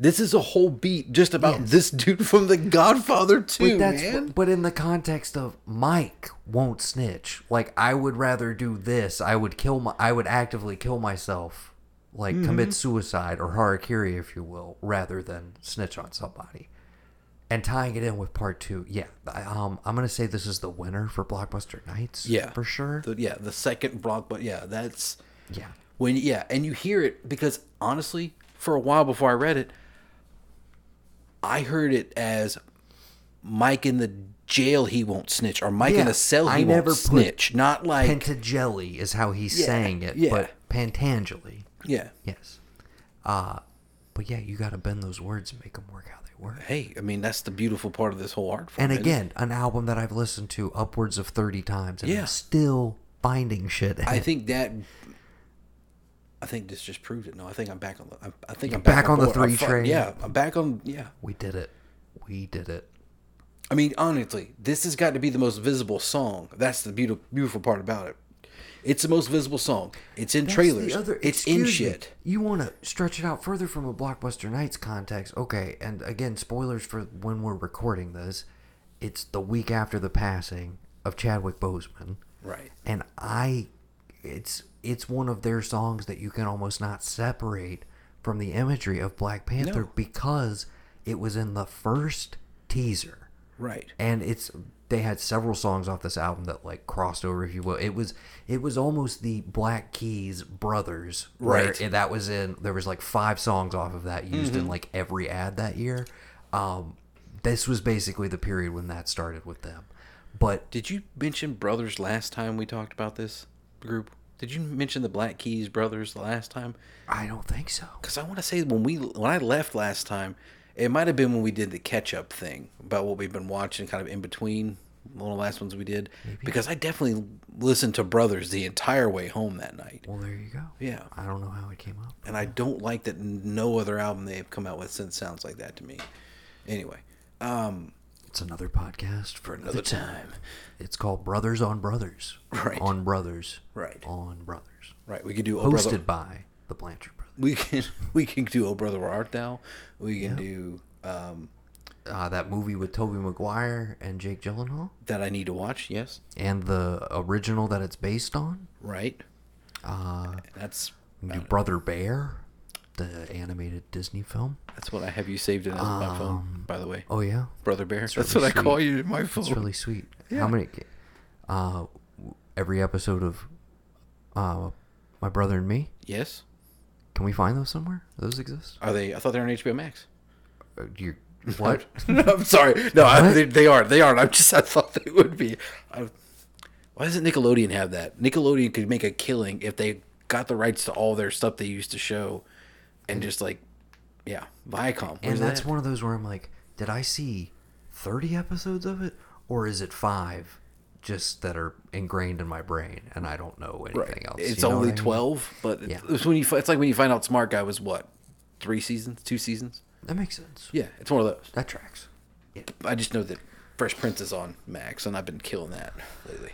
This is a whole beat just about Yes. this dude from The Godfather too, but that's man. but in the context of Mike won't snitch. Like I would rather do this. I would kill my. I would actively kill myself, like Mm-hmm. commit suicide or harakiri, if you will, rather than snitch on somebody. And tying it in with part two, yeah. I, um, I'm gonna say this is the winner for Blockbuster Nights. yeah, for sure. The- yeah, the second block, but yeah, that's yeah, when yeah, and you hear it because honestly, for a while before I read it, I heard it as Mike in the jail he won't snitch or Mike in Yeah, the cell he I won't never snitch. Not like Pentagelli is how he's Yeah, saying it, yeah. but Pantangeli. Yeah. Yes. Uh but yeah, you got to bend those words and make them work how they work. Hey, I mean that's the beautiful part of this whole art form. And again, an album that I've listened to upwards of 30 times and Yeah. I'm still finding shit. in I it. think that. I think this just proved it. No, I think I'm back on the. I'm, I think You're I'm back, back on the board. I'm three train? Yeah, I'm back on. Yeah, we did it. We did it. I mean, honestly, this has got to be the most visible song. That's the beautiful, beautiful part about it. It's the most visible song. It's in That's trailers. the other- it's in me, shit. You want to stretch it out further from a Blockbuster Nights context. Okay, and again, spoilers for when we're recording this. It's the week after the passing of Chadwick Boseman. Right. And I it's it's one of their songs that you can almost not separate from the imagery of Black Panther No. because it was in the first teaser. Right. and it's they had several songs off this album that like crossed over if you will it was it was almost the black keys brothers Right. it- that was in there was like five songs off of that used Mm-hmm. in like every ad that year um this was basically the period when that started with them but Did you mention Brothers last time we talked about this group? Did you mention the Black Keys Brothers the last time? i don't think so Because I want to say when we when I left last time, it might have been when we did the catch up thing about what we've been watching, kind of in between one of the last ones we did. Because I definitely listened to Brothers the entire way home that night, well there you go Yeah. i don't know how it came up and I don't like that no other album they've come out with since sounds like that to me. Anyway, um, it's another podcast for another time. it's called brothers on brothers Right. on brothers Right. on brothers Right, we could do hosted Brother. by the blanchard We can *laughs* we can do Oh Brother Where Art Thou. We can do um, uh, that movie with Tobey Maguire and Jake Gyllenhaal, that I need to watch. Yes, and the original that it's based on. right. Uh, That's do Brother Bear, the animated Disney film. that's what I have you saved in as my phone. By the way, Oh yeah, Brother Bear. That's really what I call you in my phone. it's really sweet. *laughs* How many? Uh, every episode of uh, My Brother and Me. Yes. Can we find those somewhere? Those exist? Are they? I thought they were on HBO Max. Uh, you *laughs* what? no, I'm sorry. No, I, they, they aren't. They aren't. I'm just. I thought they would be. I, why doesn't Nickelodeon have that? Nickelodeon could make a killing if they got the rights to all their stuff they used to show, and just like, yeah, Viacom. and that's one of those where I'm like, did I see 30 episodes of it, or is it five, just that are ingrained in my brain and I don't know anything right. else? It's you know only I mean? twelve, but Yeah. it's when you. It's like when you find out Smart Guy was what, three seasons, two seasons. That makes sense. Yeah, it's one of those. That tracks. Yeah. I just know that Fresh Prince is on Max, and I've been killing that lately.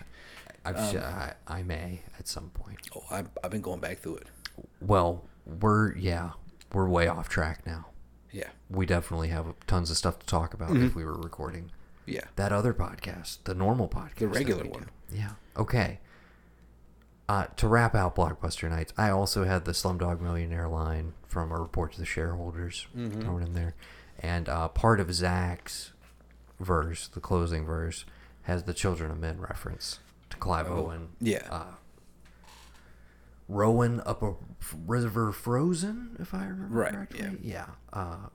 I've, Um, I, I may at some point. Oh, I've, I've been going back through it. Well, we're yeah, we're way off track now. Yeah, We definitely have tons of stuff to talk about if we were recording yeah. that other podcast, the normal podcast, The regular we do. one. Yeah. Okay. Uh, to wrap out Blockbuster Nights, I also had the Slumdog Millionaire line from a report to the shareholders Mm-hmm. thrown in there, and uh, part of Zack's verse, the closing verse, has the Children of Men reference to Clive Owen. Oh, yeah. Uh, rowing up a river frozen, if I remember Right, correctly. Yeah. Uh,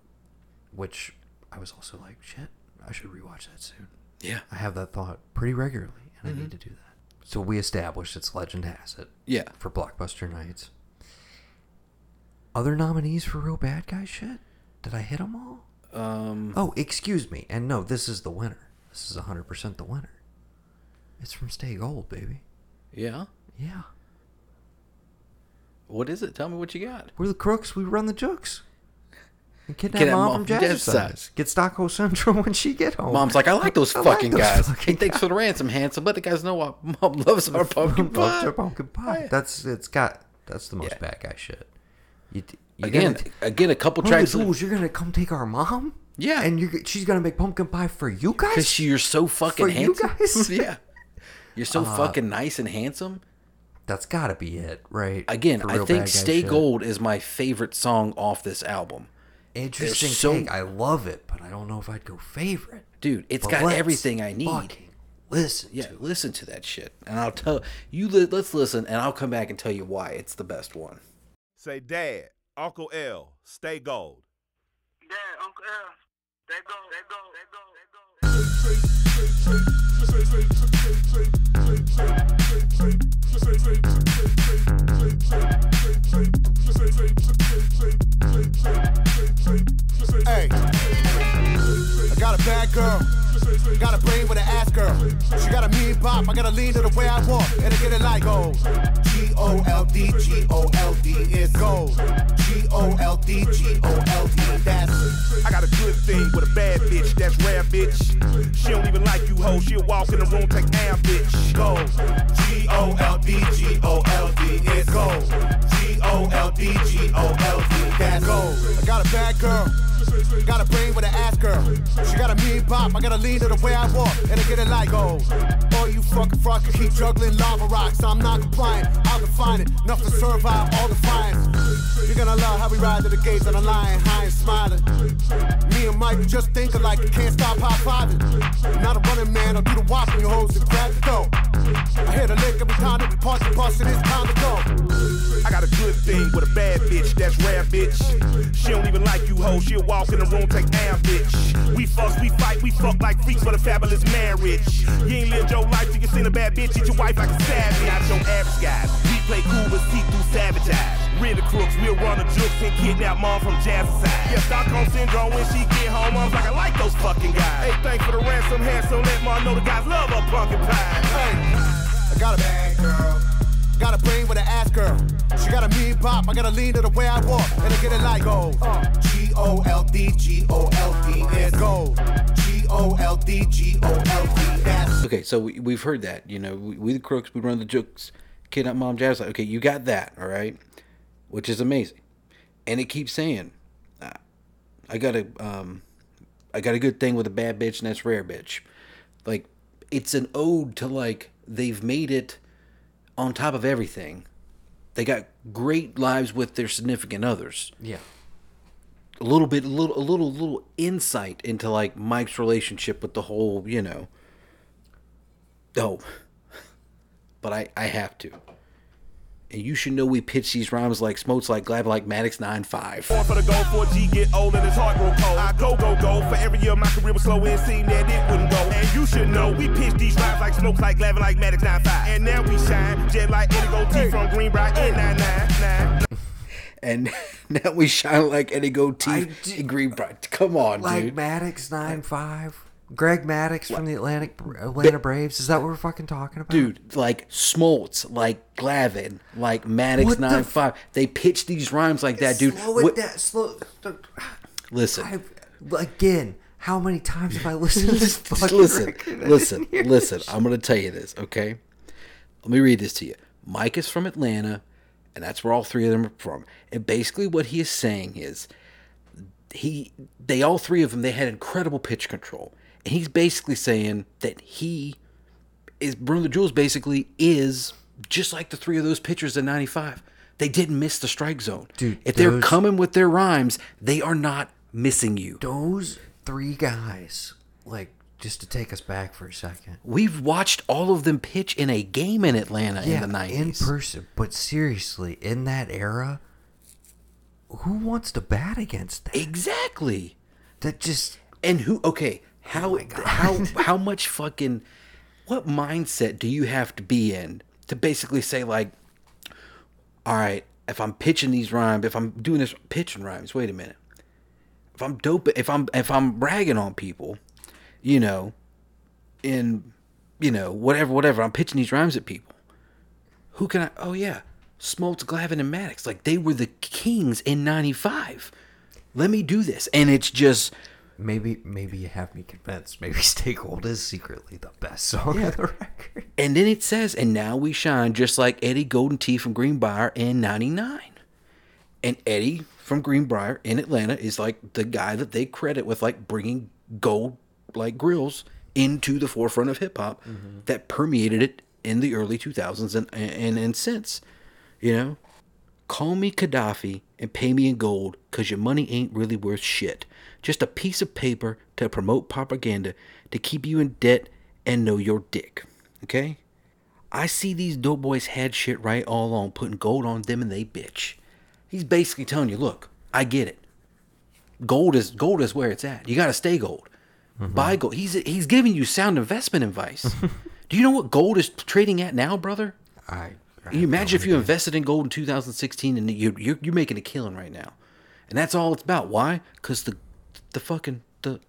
which I was also like, shit, I should rewatch that soon. Yeah. I have that thought pretty regularly, and Mm-hmm. I need to do that. So we established its legend has it. Yeah. For Blockbuster Nights. Other nominees for real bad guy shit? Did I hit them all? Um, Oh, excuse me. And no, this is the winner. This is 100% the winner. It's from Stay Gold, baby. yeah. Yeah. What is it? Tell me what you got. We're the crooks. We run the jokes. And kidnap Kidnap mom, mom from Jazzercise. Get Stockholm Central *laughs* when she get home. Mom's like, I like *laughs* those I like fucking those guys. fucking hey, thanks for the ransom, handsome. Let the guys know what *laughs* mom loves our pumpkin Loves pie. pumpkin pie. That's it's got that's the most Yeah. bad guy shit. You, you Again, again, a couple tracks. the you're gonna come take our mom. Yeah. and you're she's gonna make pumpkin pie for you guys. Because you're so fucking For you handsome. guys? yeah. You're so Uh, fucking nice and handsome. That's gotta be it, right? Again, I think Stay shit. Gold is my favorite song off this album. Interesting so- take. I love it, but I don't know if I'd go favorite. Dude, it's But got everything I need. Listen, Yeah, to listen to that shit. And I'll tell you, li- let's listen, and I'll come back and tell you why it's the best one. Say, Dad, Uncle L, stay gold. Dad, Uncle L, they go, they go, they go, they go. Hey, I got a bad girl. Got a brain with an ass girl. She got a mean pop. I gotta lean to the way I walk and I get it like gold. G O L D G O L D is gold. G O L D G O L D. That's I got a good thing with a bad bitch, that's rare, bitch. She don't even like you, ho. She'll walk in the room, take air, bitch. Go. G O L D G O L D is gold. G O L D G O L D. That's gold. I got a bad girl. Got a brain with an ass girl. She got a mean pop. I gotta lean to the way I walk and I get it like gold. All you fucking fucking keep juggling lava rocks. I'm not compliant, I'll define it. Enough to survive all the defiance. Gonna love how we ride to the gates on the line, high and smiling. Me and Mike just think alike, you can't stop high fiving. Not a running man, I'll do the walk on your hoes and grab the dough. I hear a lick every time that we punch the and it's time to go. I got a good thing with a bad bitch, that's rare, bitch. She don't even like you, ho. She'll walk in the room, take down, bitch. We fuck, we fight, we fuck like freaks for the fabulous marriage. You ain't lived your life till you seen a bad bitch eat your wife like a savage. Not your average guys. We play cool but see through savage eyes. Real crooks, we'll run the jukes and kidnap mom from Jazzercise. Yeah, Stockholm syndrome when she get home, mom's like, I like those fucking guys. Hey, thanks for the ransom, handsome, let mom know the guys love her pumpkin pie. Hey, I got a bad girl. Got a brain with an ass girl. She got a mean bop. I gotta lean to the way I walk. And I get it like gold. G O L D G O L D. It's gold. G O L D G O L D. Okay, so we, we've heard that. You know, we, we the crooks, we run the jokes, kidnap mom, jazz. Like, okay, you got that, all right, which is amazing. And it keeps saying, I got a, um, I got a good thing with a bad bitch, and that's rare, bitch. Like, it's an ode to like they've made it on top of everything. They got great lives with their significant others. Yeah. A little bit, a little, a little, little insight into like Mike's relationship with the whole, you know. Oh, *laughs* but I, I have to. And you should know we pitch these rhymes like smokes like glad like Maddux 9-5. Born for the goal, 4G get old and his heart grow cold. I go, go, go. For every year my career was slow and seemed that it wouldn't go. And you should know we pitch these rhymes like smokes like Glavine like Maddux 95. And now we shine, jet like Indigo T from Greenbriar N99. *laughs* And now we shine like Eddie Goatee and Green Bright. Come on, Like dude. Maddux nine five. Greg Maddux from the Atlantic Atlanta Braves. Is that what we're fucking talking about? Dude, like Smoltz, like Glavine, like Maddux What the 9-5. They pitch these rhymes like that, dude. Slow it What- down. Slow. Listen. I, again, how many times have I listened to this *laughs* fucking listen, listen, listen. I'm gonna tell you this, okay? Let me read this to you. Mike is from Atlanta, and that's where all three of them are from. And basically, what he is saying is, he, they all three of them, they had incredible pitch control, he's basically saying that he is Bruno the Jules. Basically, is just like the three of those pitchers in '95. They didn't miss the strike zone, Dude, If they're coming with their rhymes, they are not missing you. Those three guys, like, just to take us back for a second. We've watched all of them pitch in a game in Atlanta Yeah, in the 90s. in person. But seriously, in that era, who wants to bat against that? Exactly. That just and who okay, Oh how how *laughs* how much fucking what mindset do you have to be in to basically say like all right, if I'm pitching these rhymes, if I'm doing this pitching rhymes, wait a minute. If I'm dope if I'm if I'm bragging on people, you know, in you know, whatever whatever, I'm pitching these rhymes at people. Who can I oh yeah, Smoltz, Glavine, and Maddux. Like they were the kings in ninety five. Let me do this. And it's just maybe maybe you have me convinced. Maybe *laughs* Stay Gold is secretly the best song Yeah. on the record. And then it says, and now we shine just like Eddie Golden Tee from Greenbriar in 99. And Eddie from Greenbriar in Atlanta is like the guy that they credit with like bringing gold like grills into the forefront of hip hop mm-hmm. that permeated it in the early 2000s and, and, and since. You know? Call me Gaddafi and pay me in gold because your money ain't really worth shit. Just a piece of paper to promote propaganda to keep you in debt and know your dick. Okay? I see these dope boys had shit right all along, putting gold on them and they bitch. He's basically telling you, look, I get it. Gold is gold is where it's at. You gotta stay gold. Buy gold. He's he's giving you sound investment advice. *laughs* Do you know what gold is trading at now, brother? I Can you imagine if you invested in gold in 2016 and you you're, you're making a killing right now, and that's all it's about. Why? Because the the fucking the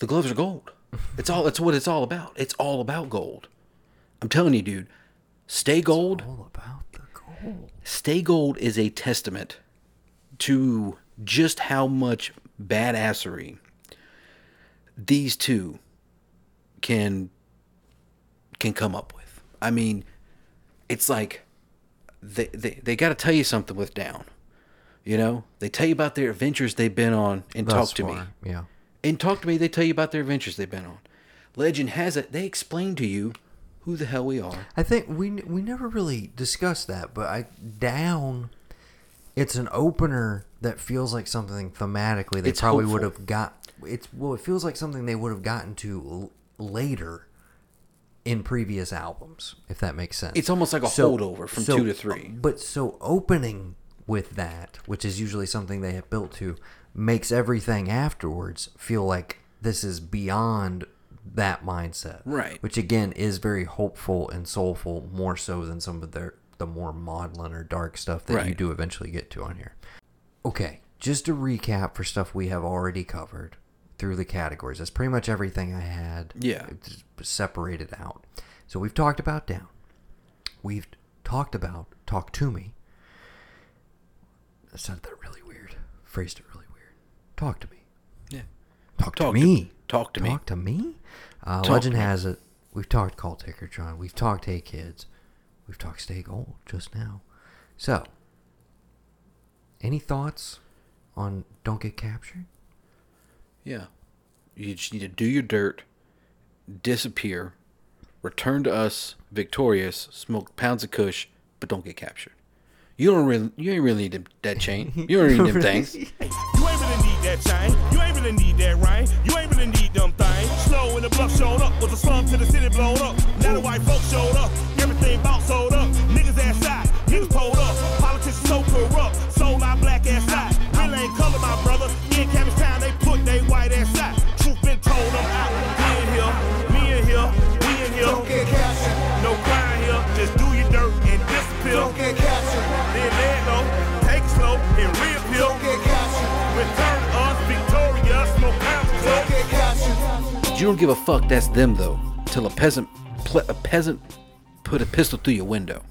the gloves are gold. It's all. It's what it's all about. It's all about gold. I'm telling you, dude. Stay gold. It's all about the gold. Stay gold is a testament to just how much badassery these two can can come up with. I mean, it's like they they, they got to tell you something with down. You know, they tell you about their adventures they've been on and Thus talk to me. yeah. And talk to me, they tell you about their adventures they've been on. legend has it they explain to you who the hell we are. I think we we never really discussed that, but I down. It's an opener that feels like something thematically they It's probably would have got. It's well, it feels like something they would have gotten to l- later in previous albums, if that makes sense. It's almost like a holdover from two to three. Uh, but so opening with that, which is usually something they have built to, makes everything afterwards feel like this is beyond that mindset. Right. Which again is very hopeful and soulful, more so than some of their the more maudlin or dark stuff that you do eventually get to on here. Okay, just to recap for stuff we have already covered through the categories. That's pretty much everything I had. Yeah. separated out. So we've talked about down. We've talked about talk to me. I said that really weird. Phrased it really weird. Talk to me. Yeah. Talk, Talk to to- me. talk to me. Talk to me. Uh, Talk legend to me. has it. We've talked Call Ticketron. We've talked Hey Kids. We've talked Stay Gold just now. So, any thoughts on Don't Get Captured? Yeah. You just need to do your dirt, disappear, return to us victorious, smoke pounds of kush, but don't get captured. You don't really, you ain't really need them, that chain. You don't need them *laughs* things. You ain't really need that chain. You ain't really need that rain. You ain't really need them things. Slow when the bluff showed up. Was a slum to the city blown up. Now the white folks showed up. Everything bought sold up. Niggas ass shot. Niggas pulled up. Politicians so corrupt. Sold our black ass out. Real ain't color, my brother. In Cabbage Town, they put they white ass out. Truth been told, I'm out. You don't give a fuck. That's them though. Till a peasant, pl- a peasant, put a pistol through your window.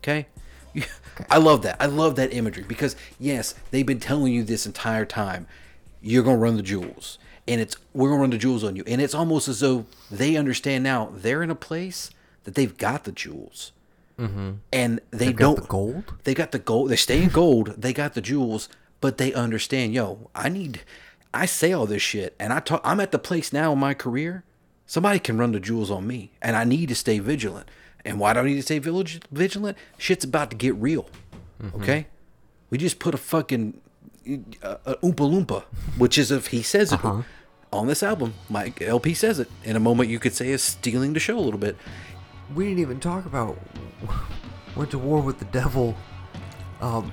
Okay. *laughs* I love that. I love that imagery because yes, they've been telling you this entire time. You're gonna run the jewels, and it's we're gonna run the jewels on you, and it's almost as though they understand now they're in a place that they've got the jewels, mm-hmm. and they They've don't the gold? They got the gold. They stay in gold. They got the jewels, but they understand. Yo, I need. I say all this shit, and I talk. I'm at the place now in my career. Somebody can run the jewels on me, and I need to stay vigilant. And why do I need to stay vigilant? Shit's about to get real. Okay, we just put a fucking uh, uh, oompa loompa, which is if he says it on this album. Mike LP says it in a moment. You could say is stealing the show a little bit. We didn't even talk about went to war with the devil. Um,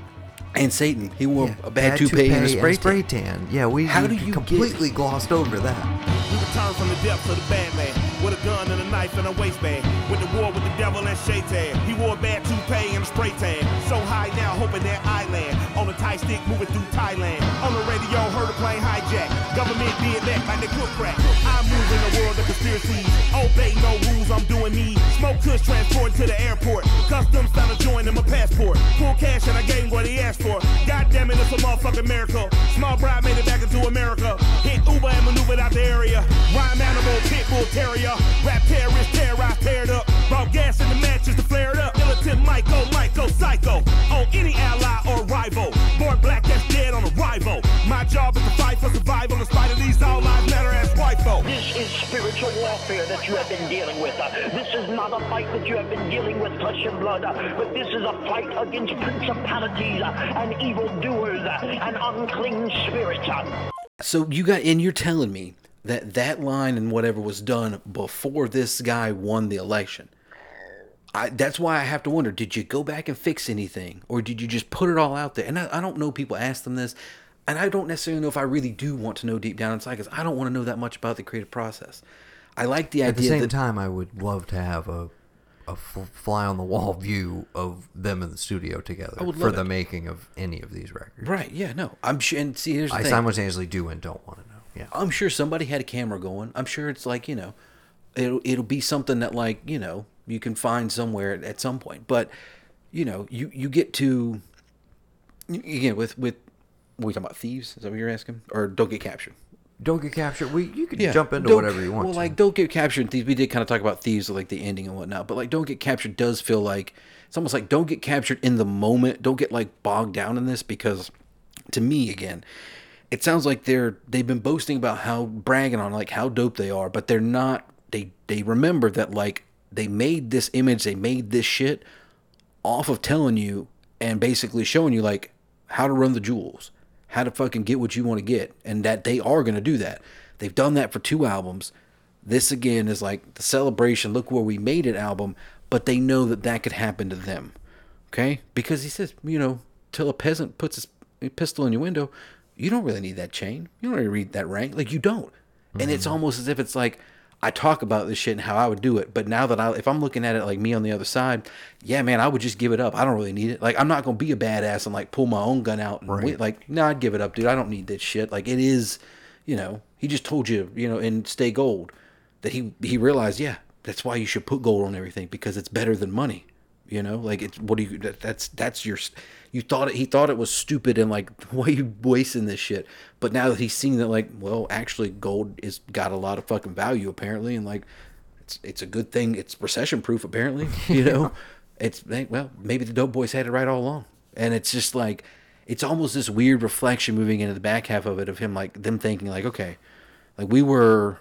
And Satan, he wore yeah, a bad, toupee, and a spray, spray tan. tan. Yeah, we How we do you completely glossed over that. We return from the depths of the Batman with a gun and a knife and a waistband. With the war with the devil and Shaitan. He wore a bad toupee and a spray tan. So high now, hoping that I land. On a tight stick moving through Thailand. On the radio, heard a plane hijack. Government did that like they cook crack. I move in the world of conspiracies. Obey no rules, I'm doing me. Smoke kush transported to the airport. Customs found a joint in my passport. Full cash and I gave what he asked for. God damn it, it's a motherfucking miracle. Small bride made it back into America. Hit Uber and maneuvered out the area. Rhyme animal, pit bull terrier. Rap terrorist, terrorized, paired up. Brought gas in the matches to flare it up. Militant Michael, Michael, psycho. On any ally or rival. Born black, that's dead on arrival. My job is to fight for survival in spite of these all lives matter as white folk. This is spiritual warfare that you have been dealing with. Uh, This is not a fight that you have been dealing with flesh and blood, uh, but this is a fight against principalities uh, and evildoers and unclean spirits. So you got, and you're telling me that that line and whatever was done before this guy won the election. I, that's why I have to wonder: Did you go back and fix anything, or did you just put it all out there? And I, I don't know. People ask them this, and I don't necessarily know if I really do want to know deep down inside because I don't want to know that much about the creative process. I like the idea. At the same that time, I would love to have a a f- fly on the wall *laughs* view of them in the studio together for love the making of any of these records. right? Yeah, no, I'm sure. And see, here's the I thing. simultaneously do and don't want to. Yeah. I'm sure somebody had a camera going. I'm sure it's like you know, it'll it'll be something that like you know you can find somewhere at, at some point. But you know, you you get to again with with we talking about thieves? Is that what you're asking? Or don't get captured? Don't get captured. We you can Yeah, jump into Don't- whatever you want. Well, to. like don't get captured. in Thieves. We did kind of talk about thieves, like the ending and whatnot. But like don't get captured does feel like it's almost like don't get captured in the moment. Don't get like bogged down in this because to me again, it sounds like they're they've been boasting about how bragging on like how dope they are, but they're not they they remember that like they made this image, they made this shit off of telling you and basically showing you like how to run the jewels, how to fucking get what you want to get, and that they are gonna do that. They've done that for two albums. This again is like the celebration. Look where we made it album, but they know that that could happen to them. Okay, because he says, you know, till a peasant puts his pistol in your window, you don't really need that chain. You don't really need that rank. Like you don't. And it's mm-hmm. almost as if it's like I talk about this shit and how I would do it, but now that I, if I'm looking at it like me on the other side, yeah, man, I would just give it up. I don't really need it. Like I'm not gonna be a badass and like pull my own gun out and wait. Like no, I'd give it up, dude. I don't need this shit. Like it is, you know. He just told you, you know, in Stay Gold, that he he realized, yeah, that's why you should put gold on everything because it's better than money. You know, like it's what do you? That, that's that's your. You thought it. He thought it was stupid and like, *laughs* why are you wasting this shit? But now that he's seen that, like, well, actually, gold is got a lot of fucking value apparently, and like, it's it's a good thing. It's recession proof apparently. *laughs* You know, it's well, maybe the dope boys had it right all along, and it's just like, it's almost this weird reflection moving into the back half of it of him like them thinking like, okay, like we were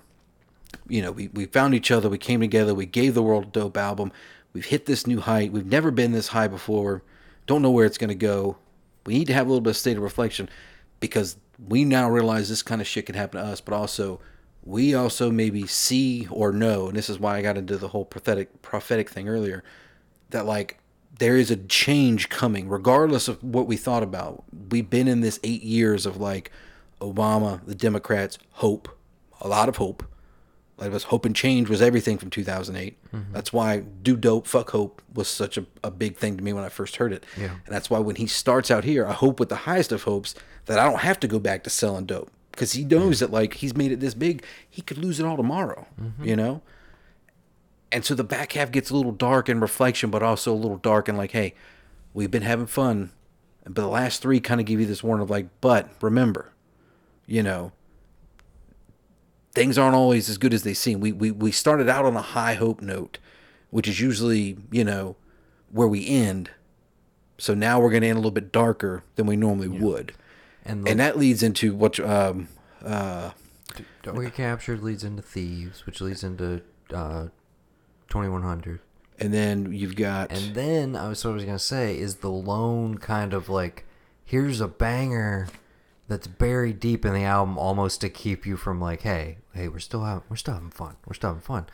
you know, we, we found each other, we came together, we gave the world a dope album. We've hit this new height. We've never been this high before. Don't know where it's going to go. We need to have a little bit of state of reflection because we now realize this kind of shit can happen to us, but also we also maybe see or know, and this is why I got into the whole prophetic prophetic thing earlier, that like there is a change coming, regardless of what we thought about. We've been in this eight years of like Obama, the Democrats, hope, a lot of hope. Like it was hope and change was everything from 2008. Mm-hmm. That's why do dope, fuck hope was such a, a big thing to me when I first heard it. Yeah. And that's why when he starts out here, I hope with the highest of hopes that I don't have to go back to selling dope because he knows that like he's made it this big, he could lose it all tomorrow. Mm-hmm. You know. And so the back half gets a little dark in reflection, but also a little dark and like, hey, we've been having fun, but the last three kind of give you this warning of like, but remember, you know, things aren't always as good as they seem. We, we we started out on a high hope note, which is usually you know where we end. So now we're going to end a little bit darker than we normally would, And and, that leads into what um uh We captured leads into thieves, which leads into uh, 2100. and then you've got And then I was what I was gonna say is the lone kind of like here's a banger that's buried deep in the album almost to keep you from like hey hey we're still having we're still having fun we're still having fun.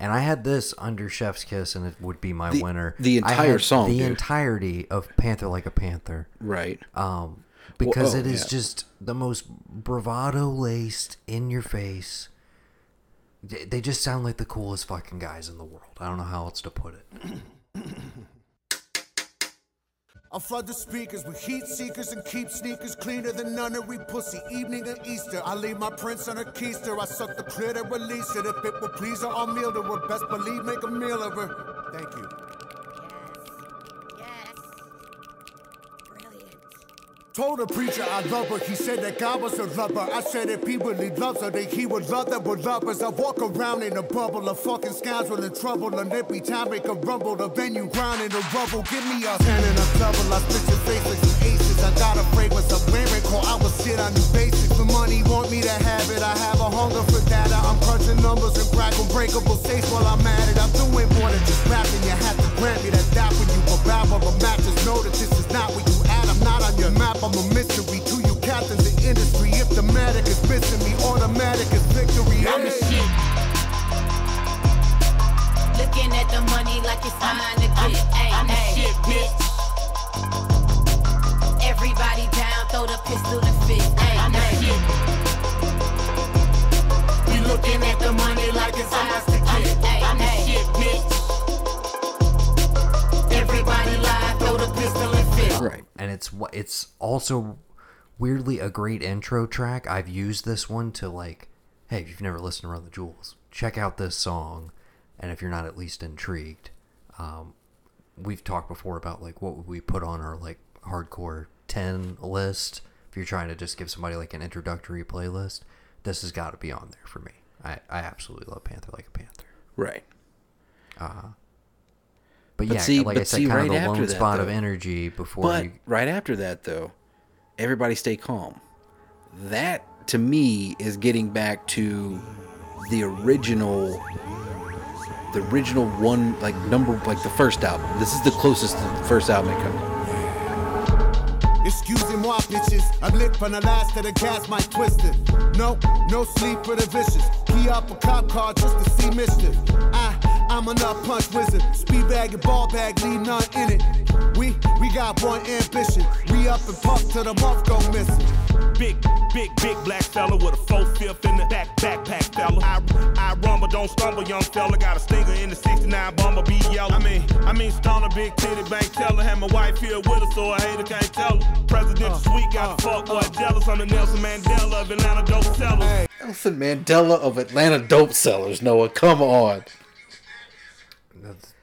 And I had this under Chef's Kiss, and it would be my The- winner. the entire song, the dude. entirety of Panther Like a Panther. right. Um, because oh, it is yeah. just the most bravado laced, in your face. They they just sound like the coolest fucking guys in the world. I don't know how else to put it. *clears throat* I flood the speakers with heat seekers and keep sneakers cleaner than nunnery pussy. Evening and Easter, I leave my prints on a keister. I suck the clit and release it. If it will please her, I'll meal to her. Best believe, make a meal of her. Thank you. Told a preacher I love her. He said that God was a lover. I said if he really loves her, then he would love that we're lovers. I walk around in a bubble of fucking scoundrel in trouble. And every time make a rumble, the venue ground in the rubble. Give me a ten and a double. I spit your face like some aces. I got a fragrance of wearing. Call I was shit on the basics. The money want me to have it. I have a hunger for data. I'm crunching numbers and crack unbreakable states while I'm at it. I'm doing more than just rapping. You have to grant me that that when you babble a map. Just know that this is not where you at. I'm your map. I'm a mystery to you captains in industry. If the matic is missing me, automatic is victory. I'm the shit. Looking at the money like it's mine to get. Ay, I'm the shit, bitch. Everybody down, throw the pistol and fist. Ay, I'm the shit. We looking at the money like it's ours to get. Ay, I'm the shit, bitch. And it's it's also weirdly a great intro track. I've used this one to like, hey, if you've never listened to Run the Jewels, check out this song. And if you're not at least intrigued, um, we've talked before about like what would we put on our like hardcore 10 list if you're trying to just give somebody like an introductory playlist this has got to be on there for me i, I absolutely love panther like a panther Right. uh, but, But yeah see- like i but said see, kind right of the after lone that, spot of though- energy before But you right after that, though, everybody stay calm. That to me is getting back to the original the original one like number like the first album. This is the closest to the first album it comes. Excusez-moi, bitches. I'm lit from the last of the gas, might twist it. No, no sleep for the vicious. Key up a cop car just to see mischief. I, I'm a nut punch wizard. Speed bag and ball bag, leave none in it. We, we got one ambition. We up and puff till the month go missing. Big, big, big black fella with a four fifth in the back backpack fella. I, I rumble, don't stumble, young fella. Got a stinger in the 69 bomber, be yellow. I mean, I mean, stunner, big titty bank teller. Had my wife here with her, so a hater can't tell her. President sweet, got the fuck boy jealous. I'm the Nelson Mandela of Atlanta dope sellers. Nelson Mandela of Atlanta dope sellers. Noah, come on. That's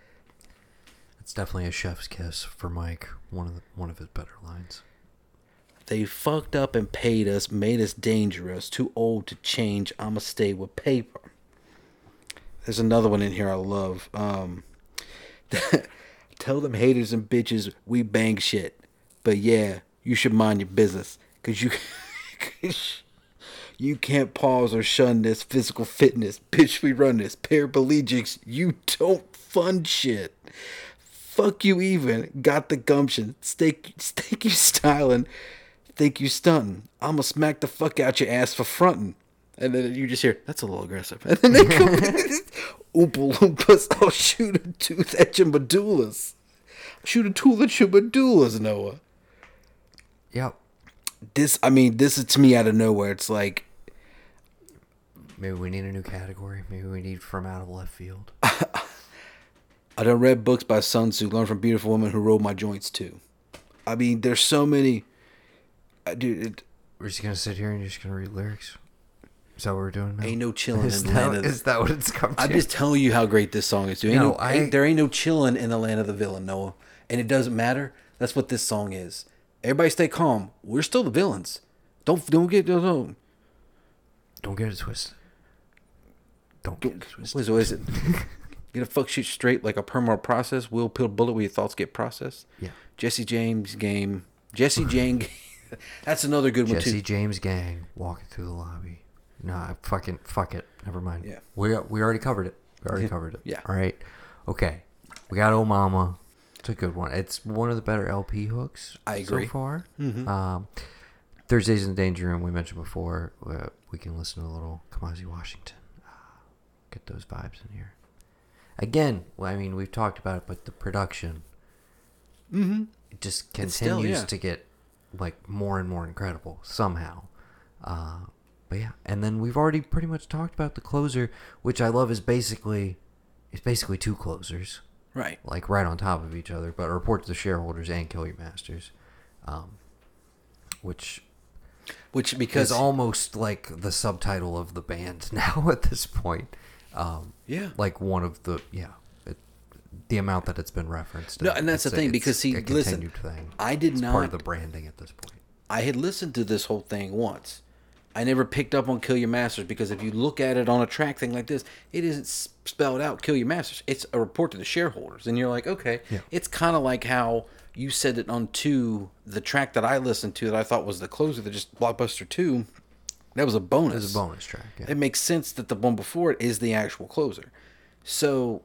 that's definitely a chef's kiss for Mike. One of the, one of his better lines. They fucked up and paid us, made us dangerous, too old to change. I'ma stay with paper. There's another one in here I love. Um, *laughs* tell them haters and bitches we bang shit, but yeah, you should mind your business, cause you, *laughs* you can't pause or shun this physical fitness. Bitch, we run this paraplegics. You don't fund shit. Fuck you even. Got the gumption. Steak, steak you styling. Think you stunting. I'ma smack the fuck out your ass for fronting. And then you just hear, that's a little aggressive. *laughs* And then they come Oompa Loompas, I'll shoot a tooth at your medullas. Shoot a tool at your medullas, Noah. Yep. This, I mean, this is to me out of nowhere. It's like, Maybe we need a new category. Maybe we need from out of left field. *laughs* I done read books by Sun Tzu, learned from beautiful women who rolled my joints too. I mean, there's so many. Uh, dude, it, We're just gonna sit here and you're just gonna read lyrics. Is that what we're doing now? ain't no *laughs* chilling Is in the that, land of is that what it's come to? I'm just telling you how great this song is. Dude. Ain't No, no, I- ain't- there ain't no chilling in the land of the villain, Noah. And it doesn't matter. That's what this song is. Everybody stay calm. We're still the villains. Don't don't get don't, Don't get it twisted. Don't get it twisted. what is, what is it? *laughs* get a fuck shit straight like a permanent process. Will peel bullet where your thoughts get processed. Yeah. Jesse James game. Jesse *laughs* Jane. *laughs* That's another good one Jesse too. James gang walking through the lobby. Nah, fucking fuck it. Never mind. Yeah. We we already covered it. We already Yeah. covered it. Yeah. All right. Okay. We got Oh Mama. A good one. It's one of the better LP hooks. I agree. So far. Mhm. Um, Thursdays in the Danger Room. We mentioned before. Uh, we can listen to a little Kamasi Washington. Uh, get those vibes in here. Again, well, I mean, we've talked about it, but the production Mm-hmm. it just It's still, continues yeah. to get like more and more incredible somehow. Uh, but yeah, and then we've already pretty much talked about the closer, which I love is basically it's basically two closers, Right. Like right on top of each other, but report to the shareholders and kill your masters, um, which Which because is almost like the subtitle of the band *laughs* now at this point. Um, Yeah. like one of the yeah. It, the amount that it's been referenced. No, and that's the thing because see, a listen, thing. I did It's not part of the branding at this point. I had listened to this whole thing once. I never picked up on Kill Your Masters because if you look at it on a track thing like this, it isn't spelled out Kill Your Masters. It's a report to the shareholders. And you're like, okay. Yeah. It's kind of like how you said it on 2, the track that I listened to that I thought was the closer, that just Blockbuster 2, that was a bonus. It was a bonus track. Yeah. It makes sense that the one before it is the actual closer. So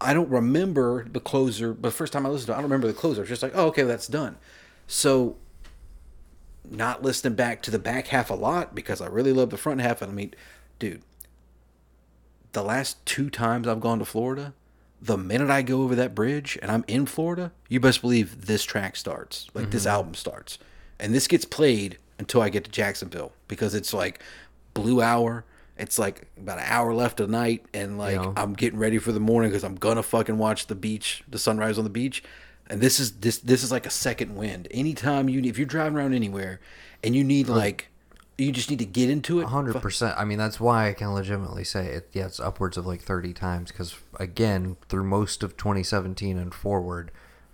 I don't remember the closer, but the first time I listened to it, I don't remember the closer. It's just like, oh, okay, that's done. So not listening back to the back half a lot because I really love the front half. And I mean, dude, the last two times I've gone to Florida, the minute I go over that bridge and I'm in Florida, you best believe this track starts. Like this Mhm. album starts. And this gets played until I get to Jacksonville because it's like blue hour. It's like about an hour left of night, and like Yeah. I'm getting ready for the morning because I'm gonna fucking watch the beach, the sunrise on the beach. And this is this this is like a second wind. Anytime you if you're driving around anywhere and you need oh. like you just need to get into it. hundred percent. I mean, that's why I can legitimately say it. Yeah, it's upwards of like thirty times. Because again, through most of 2017 and forward,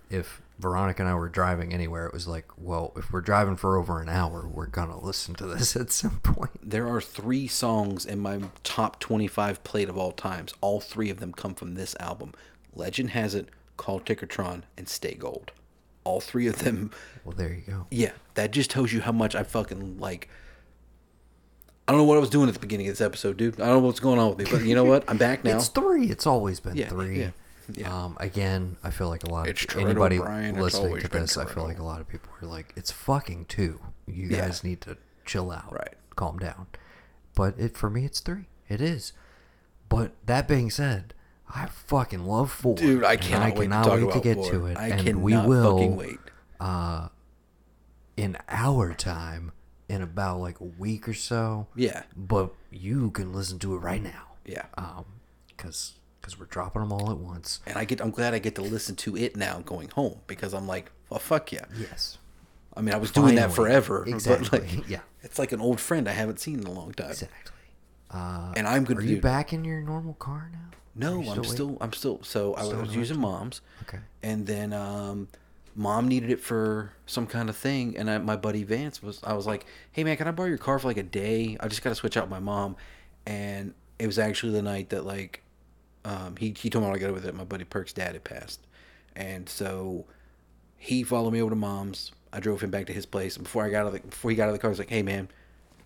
if Veronica and I were driving anywhere, it was like, well, if we're driving for over an hour, we're gonna listen to this *laughs* at some point. There are three songs in my top 25 played of all times. All three of them come from this album. Legend has it, Call Ticketron, and Stay Gold. All three of them. Well, there you go. Yeah, that just tells you how much I fucking like. I don't know what I was doing at the beginning of this episode, dude. I don't know what's going on with me, but you know what? I'm back *laughs* now. It's three. It's always been Yeah, three. yeah, yeah. Um, again, I feel like a lot of Toretto anybody Brian, listening to this, I feel like a lot of people are like, "It's fucking two. You guys need to chill out, Right. Calm down." But it for me, it's three. It is. But that being said, I fucking love four, Dude, I cannot I wait to cannot talk wait to get four. to it, I and we will. fucking wait. Uh, in our time, in about like a week or so. Yeah. But you can listen to it right now. Yeah. Um, because because we're dropping them all at once. And I get I'm glad I get to listen to it now going home because I'm like, well fuck yeah. Yes. I mean I was doing that Finally. forever. But Exactly. like Yeah. It's like an old friend I haven't seen in a long time. Exactly. Uh, And I'm gonna Are you back in your normal car now? No, I'm still I'm still so I Still was using mom's. Okay. And then um mom needed it for some kind of thing and I, my buddy Vance was I was like, "Hey man, can I borrow your car for like a day? I just got to switch out my mom." And it was actually the night that like um he he told me I got over that my buddy Perk's dad had passed. And so he followed me over to mom's. I drove him back to his place and before I got out of the before he got out of the car, I was like, "Hey man,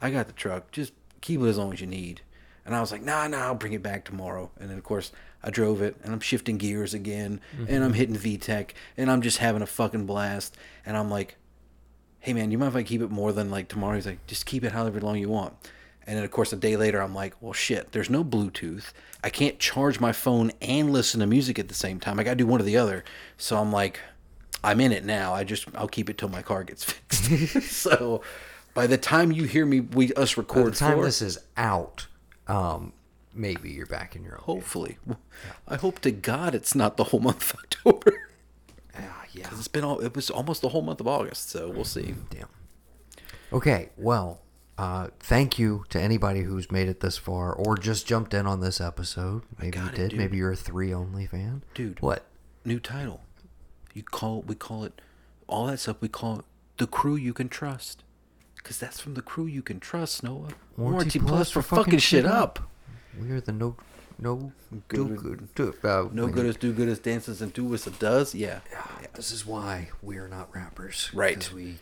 I got the truck. Just keep it as long as you need." And I was like, nah, nah, I'll bring it back tomorrow. And then, of course, I drove it and I'm shifting gears again and I'm mm-hmm. hitting VTEC and I'm just having a fucking blast. And I'm like, hey, man, you mind if I keep it more than like tomorrow? He's like, just keep it however long you want. And then, of course, a day later, I'm like, well, shit, there's no Bluetooth. I can't charge my phone and listen to music at the same time. I got to do one or the other. So I'm like, I'm in it now. I just, I'll keep it till my car gets *laughs* fixed. *laughs* so by the time you hear me, we us By record the time this is out, um, maybe you're back in your own. Hopefully. I hope to God it's not the whole month of *laughs* October. Ah, yeah. Because it's been all, it was almost the whole month of August, so we'll see. Damn. Okay, well, uh, thank you to anybody who's made it this far or just jumped in on this episode. Maybe you got it, did. Maybe you're a three only fan. Dude. What? New title. You call we call it all that stuff we call it the crew you can trust. Cause that's from the crew you can trust, Noah. Warranty, plus, for fucking, shit up. We are the no no Good- do good do, uh, No we good as do good as dances and do as it does. Yeah. This is why we are not rappers. Right. We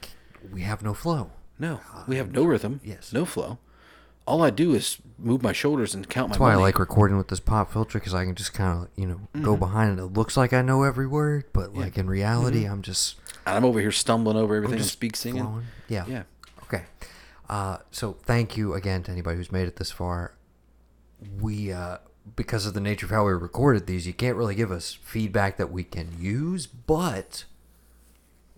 we have no flow. No. We have no rhythm. Yes. No flow. All I do is move my shoulders and count my That's why I like recording with this pop filter because I can just kind of you know go Mhm. behind it. It looks like I know every word, but like in reality, Mhm. I'm just And I'm over here stumbling over everything and just speak singing. flowing. Yeah. Yeah. Okay. Uh, so thank you again to anybody who's made it this far. We, uh, because of the nature of how we recorded these, you can't really give us feedback that we can use, but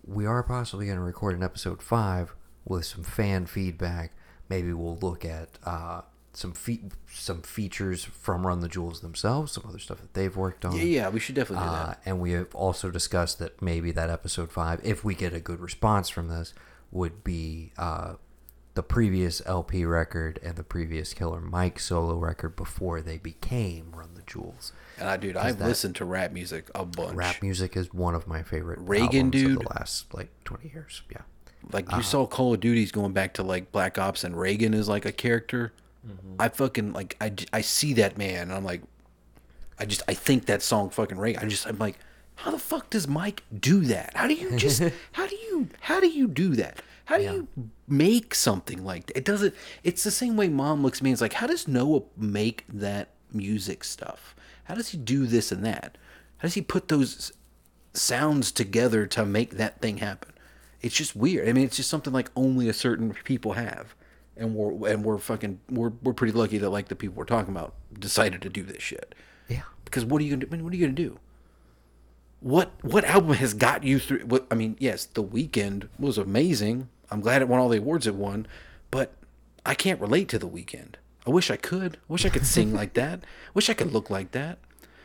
we are possibly going to record an episode five with some fan feedback. Maybe we'll look at uh, some fe- some features from Run the Jewels themselves, some other stuff that they've worked on. Yeah, yeah, we should definitely do Uh, that. and we have also discussed that maybe that episode five, if we get a good response from this, would be uh, the previous El-P record and the previous Killer Mike solo record before they became Run the Jewels. And I, dude, 'Cause I've listened to rap music a bunch. Rap music is one of my favorite Reagan, albums of dude. the last like twenty years. Yeah, Like you Uh, saw Call of Duty's going back to like Black Ops and Reagan is like a character. Mm-hmm. I fucking like I, I see that man and I'm like I just I think that song fucking Reagan. I just I'm like how the fuck does Mike do that? How do you just *laughs* how do you how do you do that? How do you make something like that? It doesn't it's the same way mom looks at me and is like how does Noah make that music stuff? How does he do this and that? How does he put those sounds together to make that thing happen? It's just weird. I mean, it's just something like only a certain people have, and we're and we're fucking we're we're pretty lucky that like the people we're talking about decided to do this shit. Yeah. Because what are you gonna do? I mean, what are you gonna do? What what album has got you through? What I mean, yes, The Weeknd was amazing. I'm glad it won all the awards it won, but I can't relate to The Weeknd. I wish I could. I wish I could sing *laughs* like that. Wish I could look like that.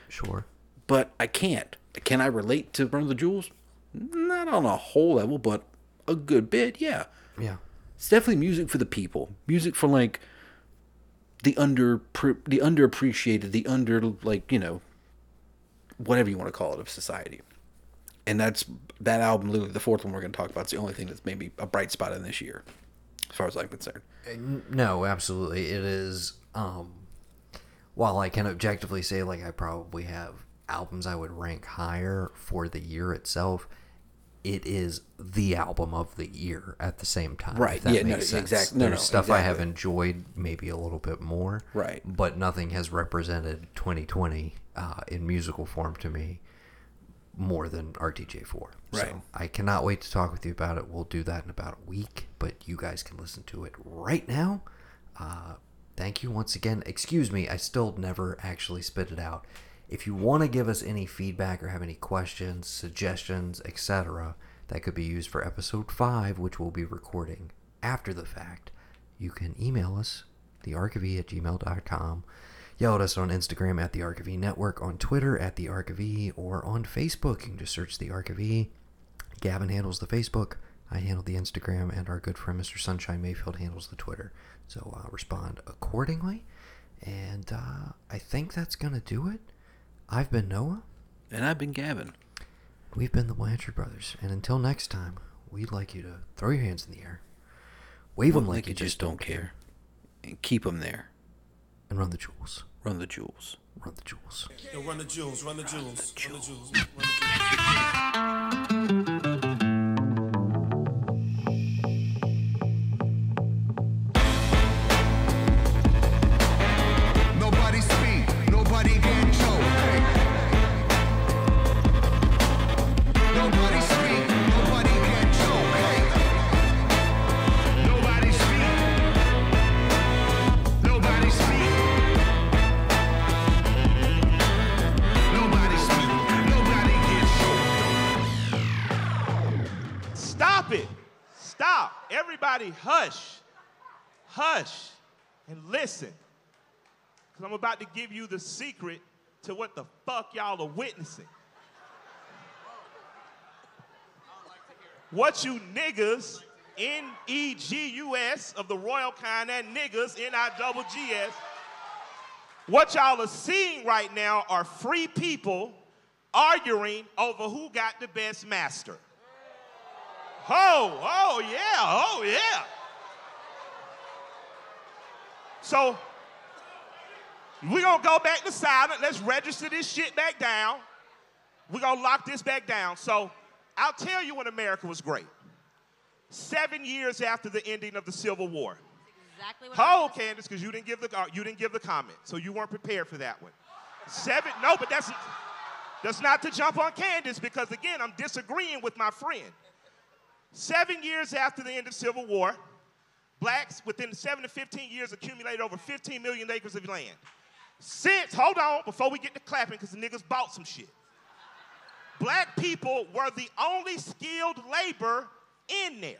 Sure. But I can't. Can I relate to Run of the Jewels? Not on a whole level, but a good bit, yeah. Yeah. It's definitely music for the people. Music for like the under the underappreciated, the under like, you know, whatever you want to call it of society. And that's that album, literally the fourth one we're going to talk about. It's the only thing that's maybe a bright spot in this year, as far as I'm concerned. No, absolutely. It is. Um, while I can objectively say, like, I probably have albums I would rank higher for the year itself, it is the album of the year at the same time. Right, that yeah, no, makes sense. exact- no, There's no, stuff I have enjoyed maybe a little bit more. Right. But nothing has represented 2020 uh, in musical form to me more than RTJ4. Right. So I cannot wait to talk with you about it. We'll do that in about a week, but you guys can listen to it right now. Uh, thank you once again. Excuse me, I still never actually spit it out. If you want to give us any feedback or have any questions, suggestions, etc., that could be used for episode 5, which we'll be recording after the fact, you can email us, thearkofe at gmail.com. Yell at us on Instagram at the Network, on Twitter at the Ark E, or on Facebook. You can just search the Ark E. Gavin handles the Facebook, I handle the Instagram, and our good friend Mr. Sunshine Mayfield handles the Twitter. So uh, respond accordingly. And uh, I think that's going to do it. I've been Noah. And I've been Gavin. We've been the Blanchard Brothers. And until next time, we'd like you to throw your hands in the air, wave them like, you just don't care, And keep them there. and run the jewels. Run the jewels. Run the jewels. Yo, run the jewels, run the jewels, run the jewels. Run the Nobody about to give you the secret to what the fuck y'all are witnessing. What you niggas, N-E-G-U-S of the royal kind, and niggas, N-I-double-G-S, what y'all are seeing right now are free people arguing over who got the best master. Oh, oh yeah, oh yeah. So we're gonna go back to silent. Let's register this shit back down. We're gonna lock this back down. So I'll tell you when America was great. Seven years after the ending of the Civil War. Exactly what Hold, Candace, because you didn't give the uh, you didn't give the comment, so you weren't prepared for that one. Seven, no, but that's that's not to jump on Candace because again, I'm disagreeing with my friend. Seven years after the end of Civil War, blacks within seven to 15 years accumulated over 15 million acres of land. Since, hold on, before we get to clapping, because the niggas bought some shit. Black people were the only skilled labor in there.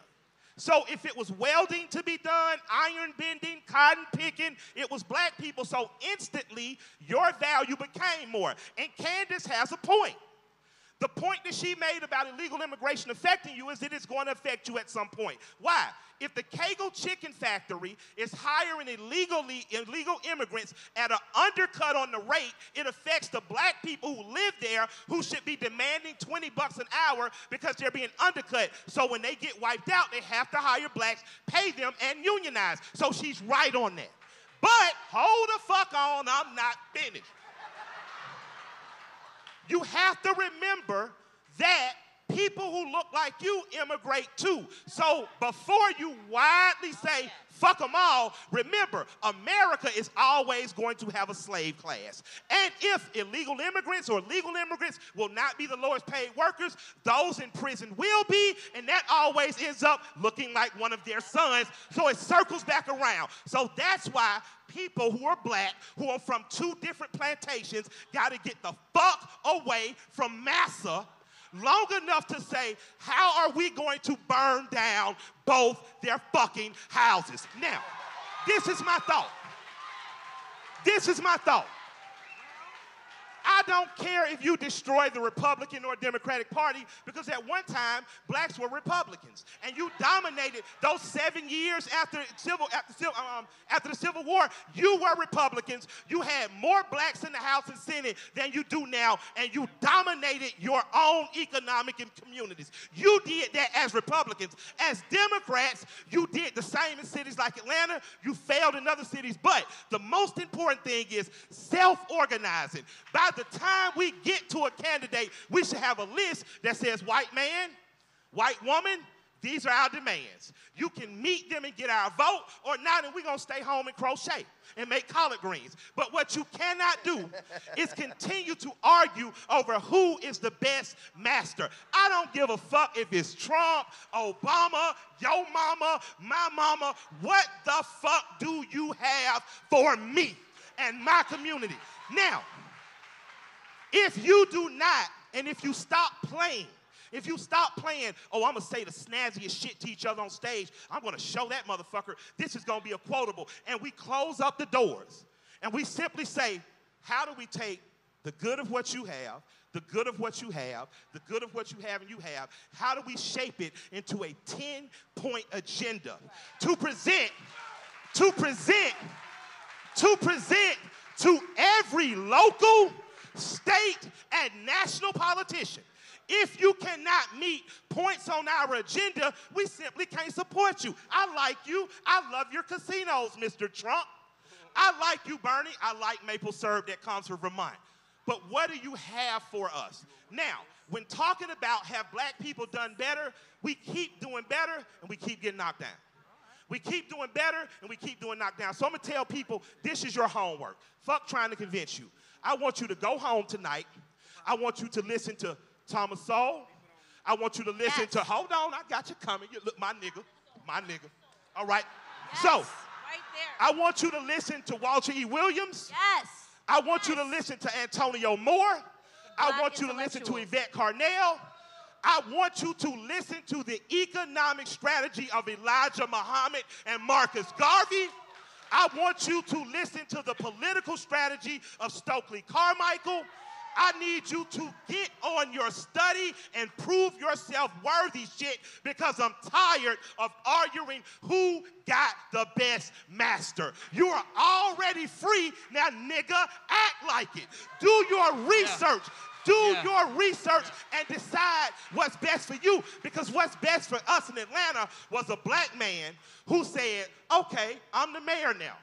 So if it was welding to be done, iron bending, cotton picking, it was black people. So instantly, your value became more. And Candace has a point. The point that she made about illegal immigration affecting you is that it's going to affect you at some point. Why? If the Kegel Chicken Factory is hiring illegally illegal immigrants at an undercut on the rate, it affects the black people who live there who should be demanding 20 bucks an hour because they're being undercut. So when they get wiped out, they have to hire blacks, pay them, and unionize. So she's right on that. But hold the fuck on, I'm not finished you have to remember that people who look like you immigrate too. So before you widely say, fuck them all, remember, America is always going to have a slave class. And if illegal immigrants or legal immigrants will not be the lowest paid workers, those in prison will be, and that always ends up looking like one of their sons. So it circles back around. So that's why people who are black, who are from two different plantations, got to get the fuck away from massa long enough to say, how are we going to burn down both their fucking houses? Now, this is my thought. This is my thought. I don't care if you destroy the Republican or Democratic Party because at one time blacks were Republicans and you dominated those seven years after civil after, civil, um, after the Civil War. You were Republicans. You had more blacks in the House and Senate than you do now, and you dominated your own economic and communities. You did that as Republicans. As Democrats, you did the same in cities like Atlanta. You failed in other cities, but the most important thing is self-organizing. By the time we get to a candidate, we should have a list that says white man, White woman, these are our demands. You can meet them and get our vote, or not, and we're gonna stay home and crochet and make collard greens. But what you cannot do *laughs* is continue to argue over who is the best master. I don't give a fuck if it's Trump, Obama, your mama, my mama. What the fuck do you have for me and my community? Now, if you do not, and if you stop playing, if you stop playing, oh, I'm gonna say the snazziest shit to each other on stage, I'm gonna show that motherfucker this is gonna be a quotable. And we close up the doors and we simply say, how do we take the good of what you have, the good of what you have, the good of what you have and you have, how do we shape it into a 10 point agenda to present, to present, to present to every local, state, and national politician. If you cannot meet points on our agenda, we simply can't support you. I like you. I love your casinos, Mr. Trump. I like you, Bernie. I like maple syrup that comes from Vermont. But what do you have for us? Now, when talking about have black people done better, we keep doing better and we keep getting knocked down. We keep doing better and we keep doing knocked down. So I'm gonna tell people this is your homework. Fuck trying to convince you. I want you to go home tonight. I want you to listen to Thomas Sowell. I want you to listen to, hold on, I got you coming. You look, my nigga, my nigga. All right. So, Right there. I want you to listen to Walter E. Williams. Yes. I want you to listen to Antonio Moore. I want you to listen to. Yvette Carnell. I want you to listen to the economic strategy of Elijah Muhammad and Marcus Garvey. I want you to listen to the political strategy of Stokely Carmichael. I need you to get on your study and prove yourself worthy shit because I'm tired of arguing who got the best master. You are already free. Now, nigga, act like it. Do your research. Do Yeah. your research and decide what's best for you. Because what's best for us in Atlanta was a black man who said, okay, I'm the mayor now.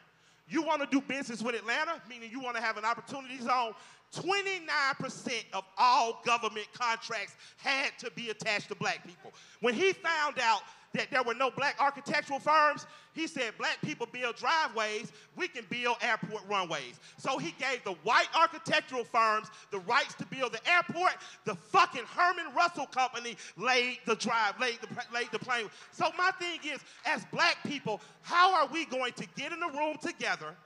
You want to do business with Atlanta, meaning you want to have an opportunity zone. 29% of all government contracts had to be attached to black people. When he found out that there were no black architectural firms, he said, Black people build driveways, we can build airport runways. So he gave the white architectural firms the rights to build the airport. The fucking Herman Russell Company laid the drive, laid the, laid the plane. So my thing is, as black people, how are we going to get in a room together?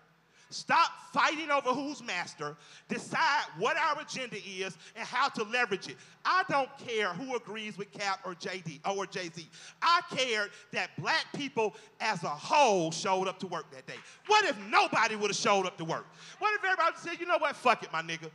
Stop fighting over who's master. Decide what our agenda is and how to leverage it. I don't care who agrees with Kap or JD or Jay Z. I cared that black people as a whole showed up to work that day. What if nobody would have showed up to work? What if everybody said, you know what, fuck it, my nigga?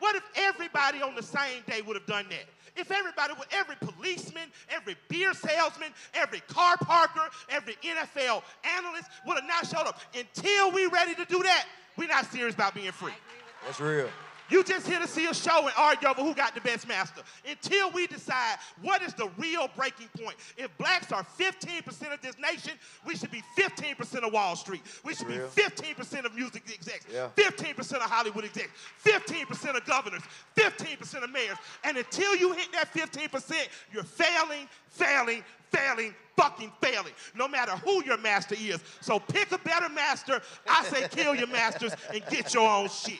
What if everybody on the same day would have done that? If everybody would, every policeman, every beer salesman, every car parker, every NFL analyst would have not showed up. Until we're ready to do that, we're not serious about being free. That's real. You just here to see a show and argue over who got the best master. Until we decide what is the real breaking point. If blacks are 15% of this nation, we should be 15% of Wall Street. We should real. be 15% of music execs, Yeah. 15% of Hollywood execs, 15% of governors, 15% of mayors. And until you hit that 15%, you're failing, failing, failing, fucking failing, no matter who your master is. So pick a better master. I say kill your masters and get your own shit.